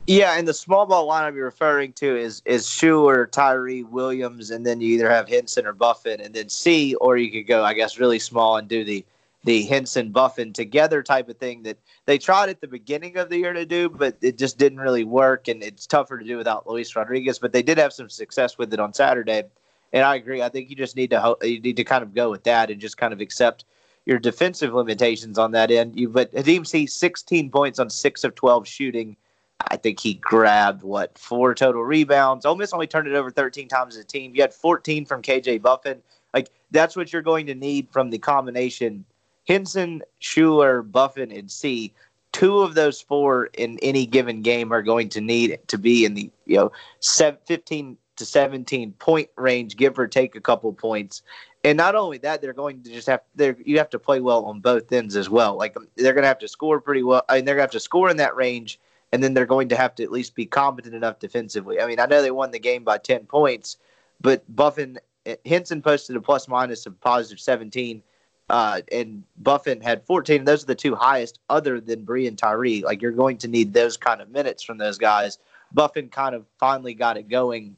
Yeah, and the small ball lineup you're referring to is is Shuler, Tyree, Williams, and then you either have Hinson or Buffin, and then Sy, or you could go, I guess, really small and do the the Hinson Buffin together type of thing that they tried at the beginning of the year to do, but it just didn't really work, and it's tougher to do without Luis Rodriguez. But they did have some success with it on Saturday, and I agree. I think you just need to you need to kind of go with that and just kind of accept your defensive limitations on that end. You but Khadim Sy 16 points on six of 12 shooting. I think he grabbed what four total rebounds. Ole Miss only turned it over 13 times as a team. You had 14 from KJ Buffin. Like that's what you're going to need from the combination Hinson, Shuler, Buffin, and Sy. Two of those four in any given game are going to need to be in the you know 15 to 17 point range, give or take a couple points. And not only that, they're going to just have they're you have to play well on both ends as well. Like they're going to have to score pretty well. I mean, they're going to have to score in that range, and then they're going to have to at least be competent enough defensively. I mean, I know they won the game by 10 points, but Buffin Hinson posted a plus minus of positive 17 uh, and Buffin had 14. Those are the two highest, other than Breein Tyree. Like you're going to need those kind of minutes from those guys. Buffin kind of finally got it going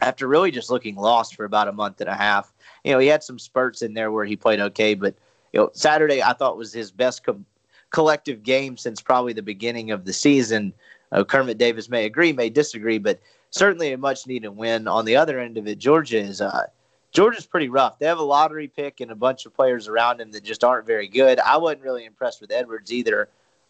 after really just looking lost for about a month and a half. You know, he had some spurts in there where he played okay, but you know, Saturday I thought was his best collective game since probably the beginning of the season. Uh, Kermit Davis may agree, may disagree, but certainly a much needed win. On the other end of it, Georgia is uh, Georgia's pretty rough. They have a lottery pick and a bunch of players around him that just aren't very good. I wasn't really impressed with Edwards either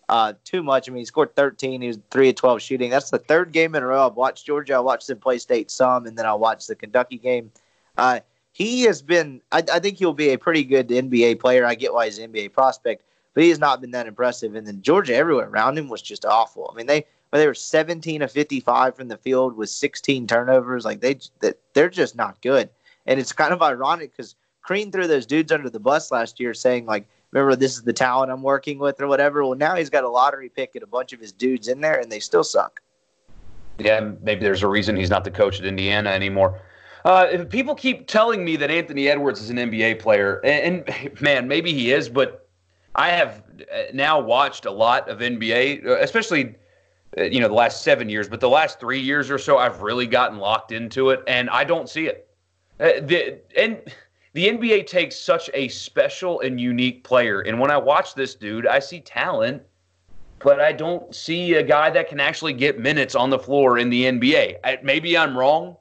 uh, too much. I mean, he scored 13. He was 3 of 12 shooting. That's the third game in a row I've watched Georgia. I watched them play state some, and then I watched the Kentucky game. Uh, he has been, I, I, think he'll be a pretty good NBA player. I get why he's an NBA prospect, but he has not been that impressive. And then Georgia, everywhere around him, was just awful. I mean, they, they were 17 of 55 from the field with 16 turnovers. Like, they, they're just not good. And it's kind of ironic because Crean threw those dudes under the bus last year, saying like, "Remember, this is the talent I'm working with, or whatever." Well, now he's got a lottery pick and a bunch of his dudes in there, and they still suck. Yeah, maybe there's a reason he's not the coach at Indiana anymore. Uh, people keep telling me that Anthony Edwards is an NBA player, and, and man, maybe he is, but I have uh, now watched a lot of NBA, uh, especially uh, you know the last seven years, but the last three years or so, I've really gotten locked into it, and I don't see it. Uh, the, and the NBA takes such a special and unique player. And when I watch this dude, I see talent, but I don't see a guy that can actually get minutes on the floor in the NBA. I, maybe I'm wrong,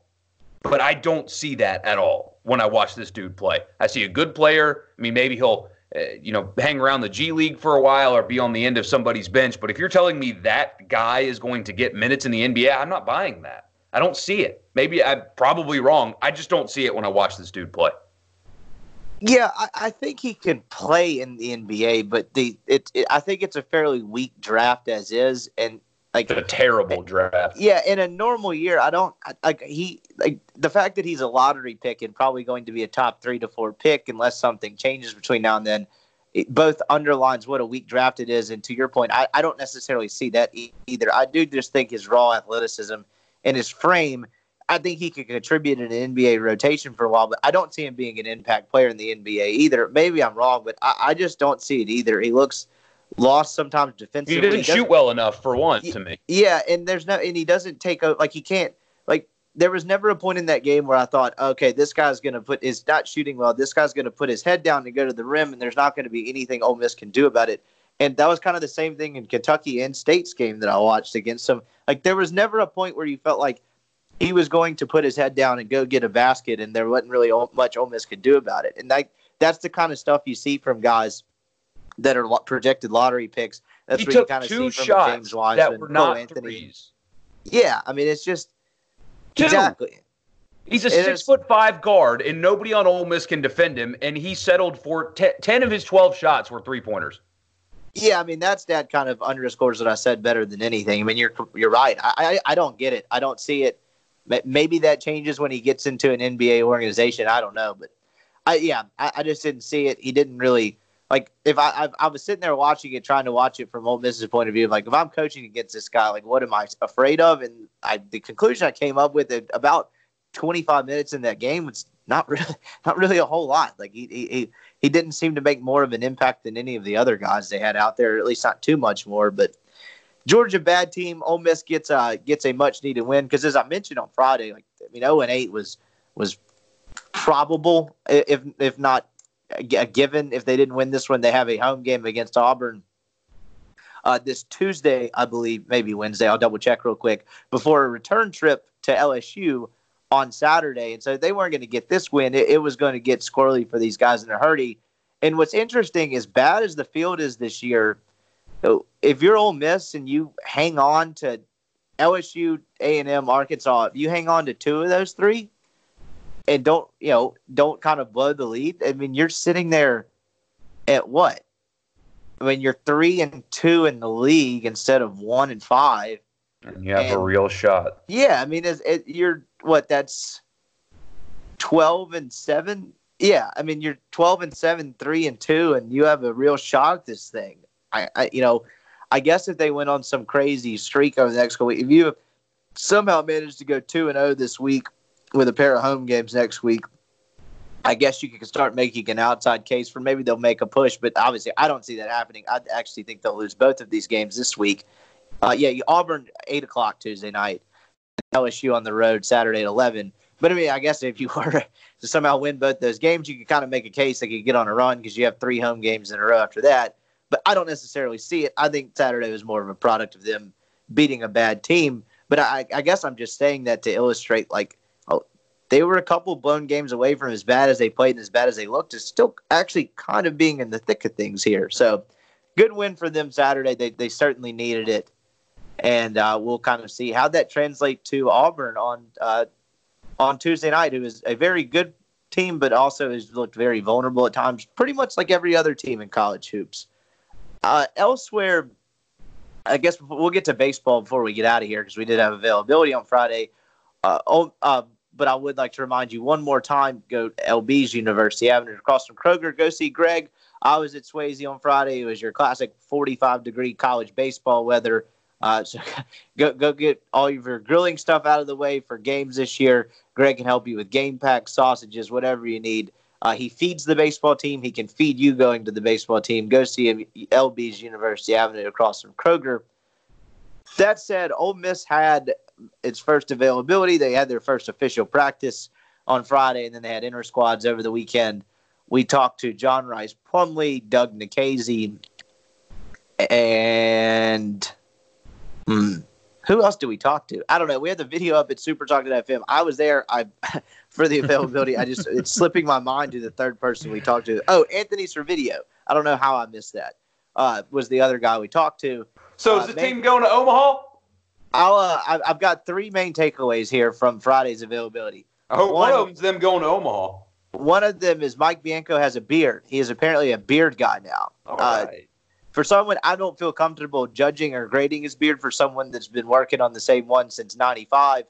but I don't see that at all when I watch this dude play. I see a good player. I mean, maybe he'll, Uh, you know, hang around the G League for a while or be on the end of somebody's bench. But if you're telling me that guy is going to get minutes in the NBA, I'm not buying that. I don't see it. Maybe I'm probably wrong. I just don't see it when I watch this dude play. Yeah, I, I, think he could play in the NBA, but the it, it, I think it's a fairly weak draft as is, and like a terrible draft. Yeah, in a normal year, I don't like he like the fact that he's a lottery pick and probably going to be a top three to four pick unless something changes between now and then. It both underlines what a weak draft it is, and to your point, I, I don't necessarily see that e- either. I do just think his raw athleticism and his frame I think he could contribute in an NBA rotation for a while, but I don't see him being an impact player in the NBA either. Maybe I'm wrong, but I, I just don't see it either. He looks lost sometimes defensively. He didn't he shoot well enough for one to me. Yeah, and there's no, and he doesn't take a like he can't like. There was never a point in that game where I thought, okay, this guy's going to put is not shooting well. This guy's to put his head down and go to the rim, and there's not going to be anything Ole Miss can do about it. And that was kind of the same thing in Kentucky and State's game that I watched against them. Like there was never a point where you felt like he was going to put his head down and go get a basket, and there wasn't really much Ole Miss could do about it. And that that's the kind of stuff you see from guys that are projected lottery picks. That's he what you kind of see from James Wiseman, that were not Anthony. threes. Yeah, I mean it's just Two. exactly. He's a It six is- foot five guard, and nobody on Ole Miss can defend him. And he settled for te- ten of his twelve shots were three pointers. Yeah, I mean that's that kind of underscores what I said better than anything. I mean you're you're right. I I, I don't get it. I don't see it. Maybe that changes when he gets into an NBA organization. I don't know, but I yeah I, I just didn't see it. He didn't really like if I, I I was sitting there watching it, trying to watch it from Ole Miss's point of view. Like if I'm coaching against this guy, like what am I afraid of? And I the conclusion I came up with about 25 minutes in that game was not really not really a whole lot. Like he he he, didn't seem to make more of an impact than any of the other guys they had out there. At least not too much more, but. Georgia bad team. Ole Miss gets a gets a much needed win because as I mentioned on Friday, like I mean, zero and eight was was probable if if not given. If they didn't win this one, they have a home game against Auburn uh, this Tuesday, I believe, maybe Wednesday. I'll double check real quick before a return trip to LSU on Saturday, and so they weren't going to get this win. It, it was going to get squirrely for these guys in a hurry. And what's interesting, as bad as the field is this year, if you're Ole Miss and you hang on to LSU, A and M, Arkansas, if you hang on to two of those three, and don't you know don't kind of blow the lead. I mean, you're sitting there at what? I mean, you're three and two in the league instead of one and five. And you have a real shot. Yeah, I mean, it, you're what? That's twelve and seven. Yeah, I mean, you're twelve and seven, three and two, and you have a real shot at this thing. I, I you know, I guess if they went on some crazy streak over the next couple weeks, if you somehow managed to go two and zero this week with a pair of home games next week, I guess you could start making an outside case for maybe they'll make a push. But obviously, I don't see that happening. I actually think they'll lose both of these games this week. Uh, yeah, Auburn eight o'clock Tuesday night. LSU on the road Saturday at 11. But I mean, I guess if you were to somehow win both those games, you could kind of make a case they could get on a run because you have three home games in a row after that. But I don't necessarily see it. I think Saturday was more of a product of them beating a bad team. But I, I guess I'm just saying that to illustrate, like, they were a couple blown games away from as bad as they played and as bad as they looked to still actually kind of being in the thick of things here. So good win for them Saturday. They, they certainly needed it and uh, we'll kind of see how that translates to Auburn on uh, on Tuesday night. Who is a very good team, but also has looked very vulnerable at times, pretty much like every other team in college hoops. Uh, elsewhere, I guess we'll get to baseball before we get out of here because we did have availability on Friday. Uh, oh, uh, but I would like to remind you one more time: go to LB's University Avenue across from Kroger. Go see Greg. I was at Swayze on Friday. It was your classic 45 degree college baseball weather. Uh, so go go get all of your grilling stuff out of the way for games this year. Greg can help you with game packs, sausages, whatever you need. Uh, he feeds the baseball team. He can feed you going to the baseball team. Go see him, LB's University Avenue across from Kroger. That said, Ole Miss had its first availability. They had their first official practice on Friday, and then they had inter squads over the weekend. We talked to John Rhys Plumlee, Doug Nikhazy, and hmm, who else do we talk to? I don't know. We had the video up at Super Talk to FM. I was there. I for the availability. I just it's slipping my mind to the third person we talked to. Oh, Anthony Servideo. I don't know how I missed that. Uh, was the other guy we talked to. So is Uh, the maybe- team going to Omaha? I'll, uh, I've- I've got three main takeaways here from Friday's availability. I hope One- one of them's them going to Omaha. One of them is Mike Bianco has a beard. He is apparently a beard guy now. All Uh, right. For someone, I don't feel comfortable judging or grading his beard for someone that's been working on the same one since '95.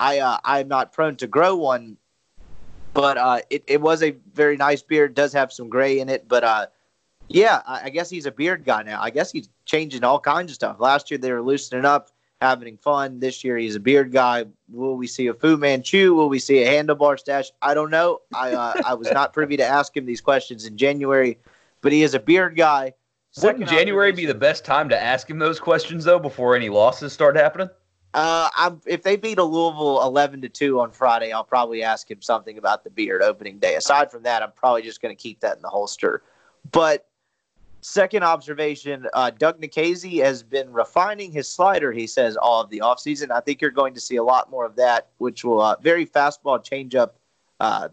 I uh, I'm not prone to grow one, but uh, it it was a very nice beard. Does have some gray in it, but uh, yeah, I, I guess he's a beard guy now. I guess he's changing all kinds of stuff. Last year they were loosening up, having fun. This year he's a beard guy. Will we see a Fu Manchu? Will we see a handlebar stash? I don't know. I uh, I was not privy to ask him these questions in January, but he is a beard guy. Wouldn't Second January be the best time to ask him those questions though, before any losses start happening? Uh, I'm, if they beat a Louisville eleven to two on Friday, I'll probably ask him something about the beard opening day. Aside from that, I'm probably just going to keep that in the holster. But second observation, uh, Doug Nikhazy has been refining his slider. He says all of the offseason. I think you're going to see a lot more of that, which will uh, very fastball changeup, uh,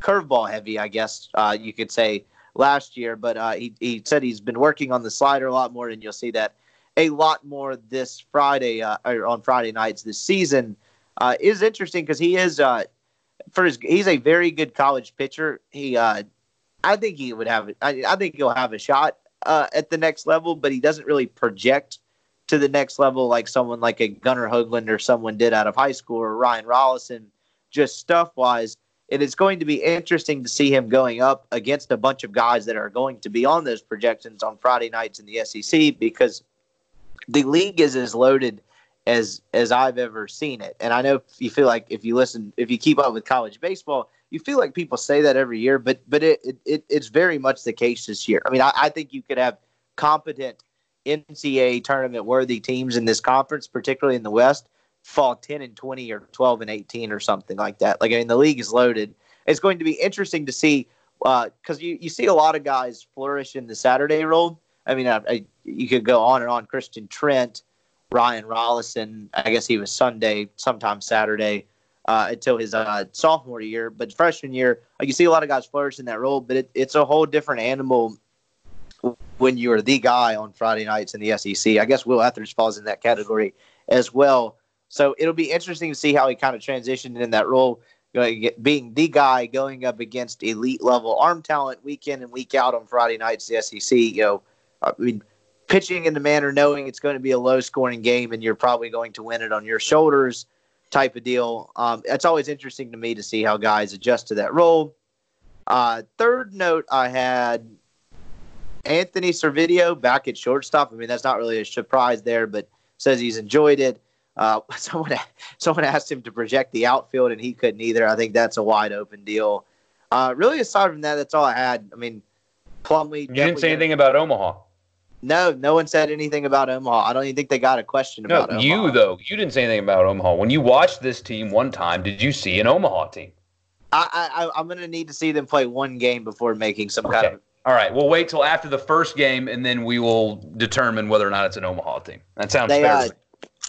curveball heavy, I guess uh, you could say last year. But uh, he he said he's been working on the slider a lot more, and you'll see that a lot more this Friday uh, or on Friday nights this season uh, is interesting because he is for his he's a very good college pitcher. He I think he would have I, I think he'll have a shot uh, at the next level, but he doesn't really project to the next level like someone like a Gunnar Hoglund or someone did out of high school or Ryan Rollison, just stuff wise. It is going to be interesting to see him going up against a bunch of guys that are going to be on those projections on Friday nights in the SEC because the league is as loaded as as I've ever seen it. And I know you feel like if you listen, if you keep up with college baseball, you feel like people say that every year, but but it, it, it it's very much the case this year. I mean, I, I think you could have competent NCAA tournament worthy teams in this conference, particularly in the West, fall ten and twenty or twelve and eighteen or something like that. Like I mean, the league is loaded. It's going to be interesting to see uh, because you you see a lot of guys flourish in the Saturday role. I mean, I, I, you could go on and on. Christian Trent, Ryan Rollison. I guess he was Sunday, sometimes Saturday, uh, until his uh, sophomore year. But freshman year, you see a lot of guys flourish in that role. But it, it's a whole different animal when you're the guy on Friday nights in the SEC. I guess Will Ethridge falls in that category as well. So it'll be interesting to see how he kind of transitioned in that role, being the guy going up against elite level arm talent week in and week out on Friday nights. The SEC, you know, I mean, pitching in the manner knowing it's going to be a low scoring game and you're probably going to win it on your shoulders type of deal. Um, it's always interesting to me to see how guys adjust to that role. Uh, third note I had Anthony Servideo back at shortstop. I mean, that's not really a surprise there, but says he's enjoyed it. Uh, someone someone asked him to project the outfield, and he couldn't either. I think that's a wide open deal. Uh, really, aside from that, that's all I had. I mean, Plumlee. You didn't say anything about Omaha. No, no one said anything about Omaha. I don't even think they got a question No, about Omaha. you though. You didn't say anything about Omaha. When you watched this team one time, did you see an Omaha team? I, I, I'm going to need to see them play one game before making some kind of. All right, we'll wait till after the first game, and then we will determine whether or not it's an Omaha team. That sounds They fair. uh,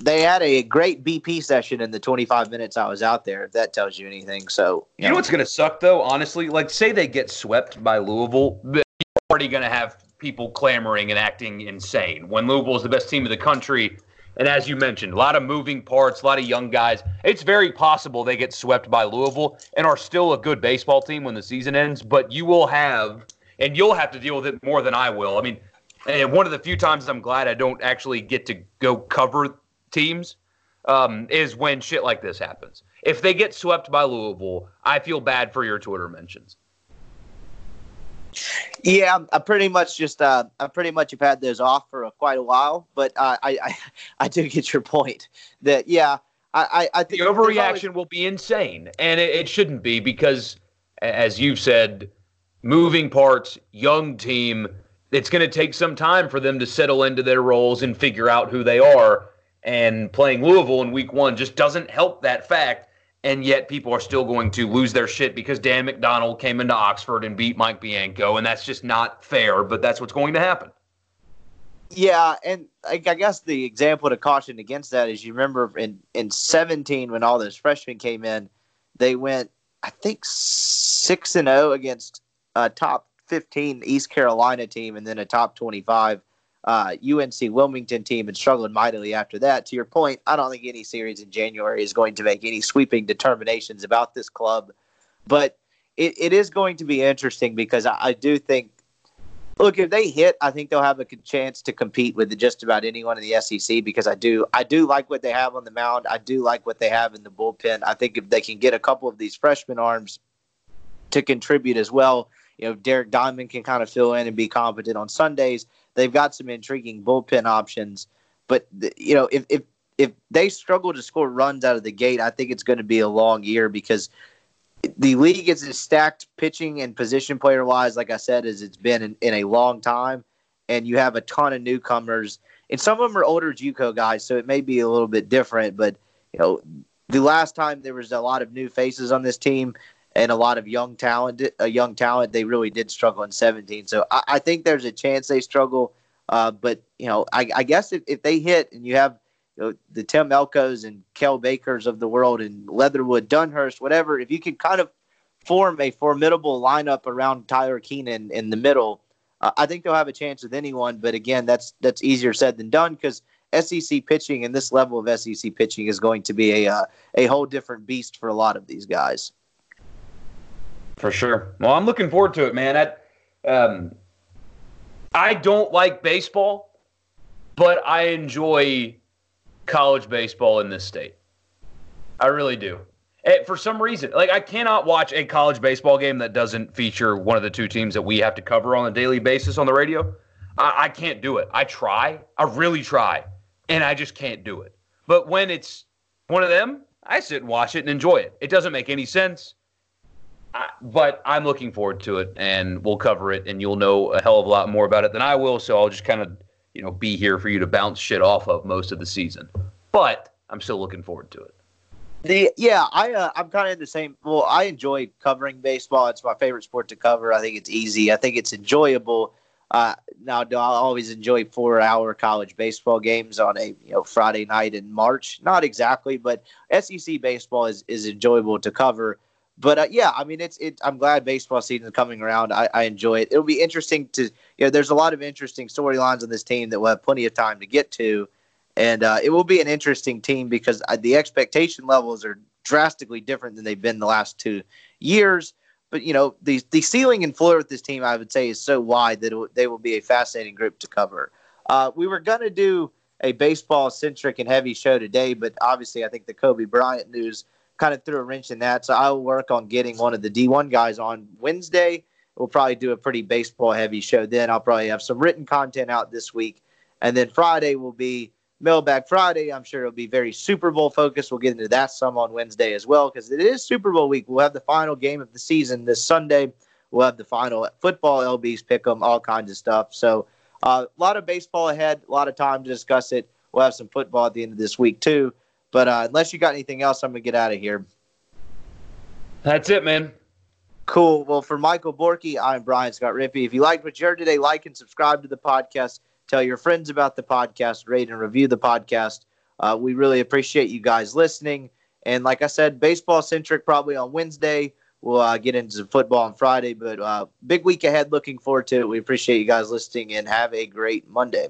they had a great BP session in the 25 minutes I was out there. If that tells you anything, so You know what's going to suck though, honestly? Like, say they get swept by Louisville, you're already going to have people clamoring and acting insane. When Louisville is the best team of the country, and as you mentioned, a lot of moving parts, a lot of young guys. It's very possible they get swept by Louisville and are still a good baseball team when the season ends. But you will have, and you'll have to deal with it more than I will. I mean, and one of the few times I'm glad I don't actually get to go cover teams um, is when shit like this happens. If they get swept by Louisville, I feel bad for your Twitter mentions. Yeah, I'm, I pretty much just uh, I pretty much have had those off for a, quite a while, but uh, I, I I do get your point that yeah I I, I The think there's overreaction will be insane, and it, it shouldn't be because, as you've said, moving parts, young team. It's going to take some time for them to settle into their roles and figure out who they are. And playing Louisville in Week One just doesn't help that fact. And yet people are still going to lose their shit because Dan McDonnell came into Oxford and beat Mike Bianco, and that's just not fair, but that's what's going to happen. Yeah, and I, guess the example to caution against that is you remember in, in 17 when all those freshmen came in, they went, I think, 6 and 0 against a top 15 East Carolina team and then a top 25 uh, UNC Wilmington team and struggled mightily after that. To your point, I don't think any series in January is going to make any sweeping determinations about this club, but it, it is going to be interesting because I, I do think. Look, if they hit, I think they'll have a chance to compete with just about anyone in the SEC because I do, I do like what they have on the mound. I do like what they have in the bullpen. I think if they can get a couple of these freshman arms to contribute as well, you know, Derek Diamond can kind of fill in and be competent on Sundays. They've got some intriguing bullpen options, but you know, if if if they struggle to score runs out of the gate, I think it's going to be a long year because the league is as stacked pitching and position player wise, like I said, as it's been in, in a long time. And you have a ton of newcomers, and some of them are older JUCO guys, so it may be a little bit different. But you know, the last time there was a lot of new faces on this team and a lot of young talent, a young talent, they really did struggle in 17. So I, I think there's a chance they struggle. Uh, but you know, I, I guess if, if they hit and you have you know, the Tim Elkos and Cael Bakers of the world and Leatherwood, Dunhurst, whatever, if you can kind of form a formidable lineup around Tyler Keenan in the middle, uh, I think they'll have a chance with anyone. But again, that's that's easier said than done because SEC pitching and this level of SEC pitching is going to be a uh, a whole different beast for a lot of these guys. For sure. Well, I'm looking forward to it, man. I, um, I don't like baseball, but I enjoy college baseball in this state. I really do. For some reason, like I cannot watch a college baseball game that doesn't feature one of the two teams that we have to cover on a daily basis on the radio. I, I can't do it. I try. I really try. And I just can't do it. But when it's one of them, I sit and watch it and enjoy it. It doesn't make any sense but I'm looking forward to it, and we'll cover it, and you'll know a hell of a lot more about it than I will. So I'll just kind of, you know, be here for you to bounce shit off of most of the season. But I'm still looking forward to it. The yeah, I uh, I'm kind of in the same. Well, I enjoy covering baseball. It's my favorite sport to cover. I think it's easy. I think it's enjoyable. Uh, now, do I always enjoy four-hour college baseball games on a you know Friday night in March? Not exactly, but SEC baseball is is enjoyable to cover but uh, yeah, I mean, it's it. I'm glad baseball season is coming around. I, I, enjoy it. It'll be interesting to you know. There's a lot of interesting storylines on this team that we'll have plenty of time to get to, and uh, it will be an interesting team because uh, the expectation levels are drastically different than they've been the last two years. But you know, the the ceiling and floor with this team, I would say, is so wide that it, they will be a fascinating group to cover. Uh, we were gonna do a baseball centric and heavy show today, but obviously, I think the Kobe Bryant news kind of threw a wrench in that. So I will work on getting one of the D1 guys on Wednesday. We'll probably do a pretty baseball heavy show then. I'll probably have some written content out this week. And then Friday will be Mailbag Friday. I'm sure it'll be very Super Bowl focused. We'll get into that some on Wednesday as well because it is Super Bowl week. We'll have the final game of the season this Sunday. We'll have the final football LBs pick them, all kinds of stuff. So uh, a lot of baseball ahead, a lot of time to discuss it. We'll have some football at the end of this week too. But uh, unless you got anything else, I'm gonna get out of here. That's it, man. Cool. Well, for Michael Borky, I'm Brian Scott Rippey. If you liked what you heard today, like and subscribe to the podcast. Tell your friends about the podcast. Rate and review the podcast. Uh, we really appreciate you guys listening. And like I said, baseball centric probably on Wednesday. We'll uh, get into football on Friday, but uh, big week ahead. Looking forward to it. We appreciate you guys listening and have a great Monday.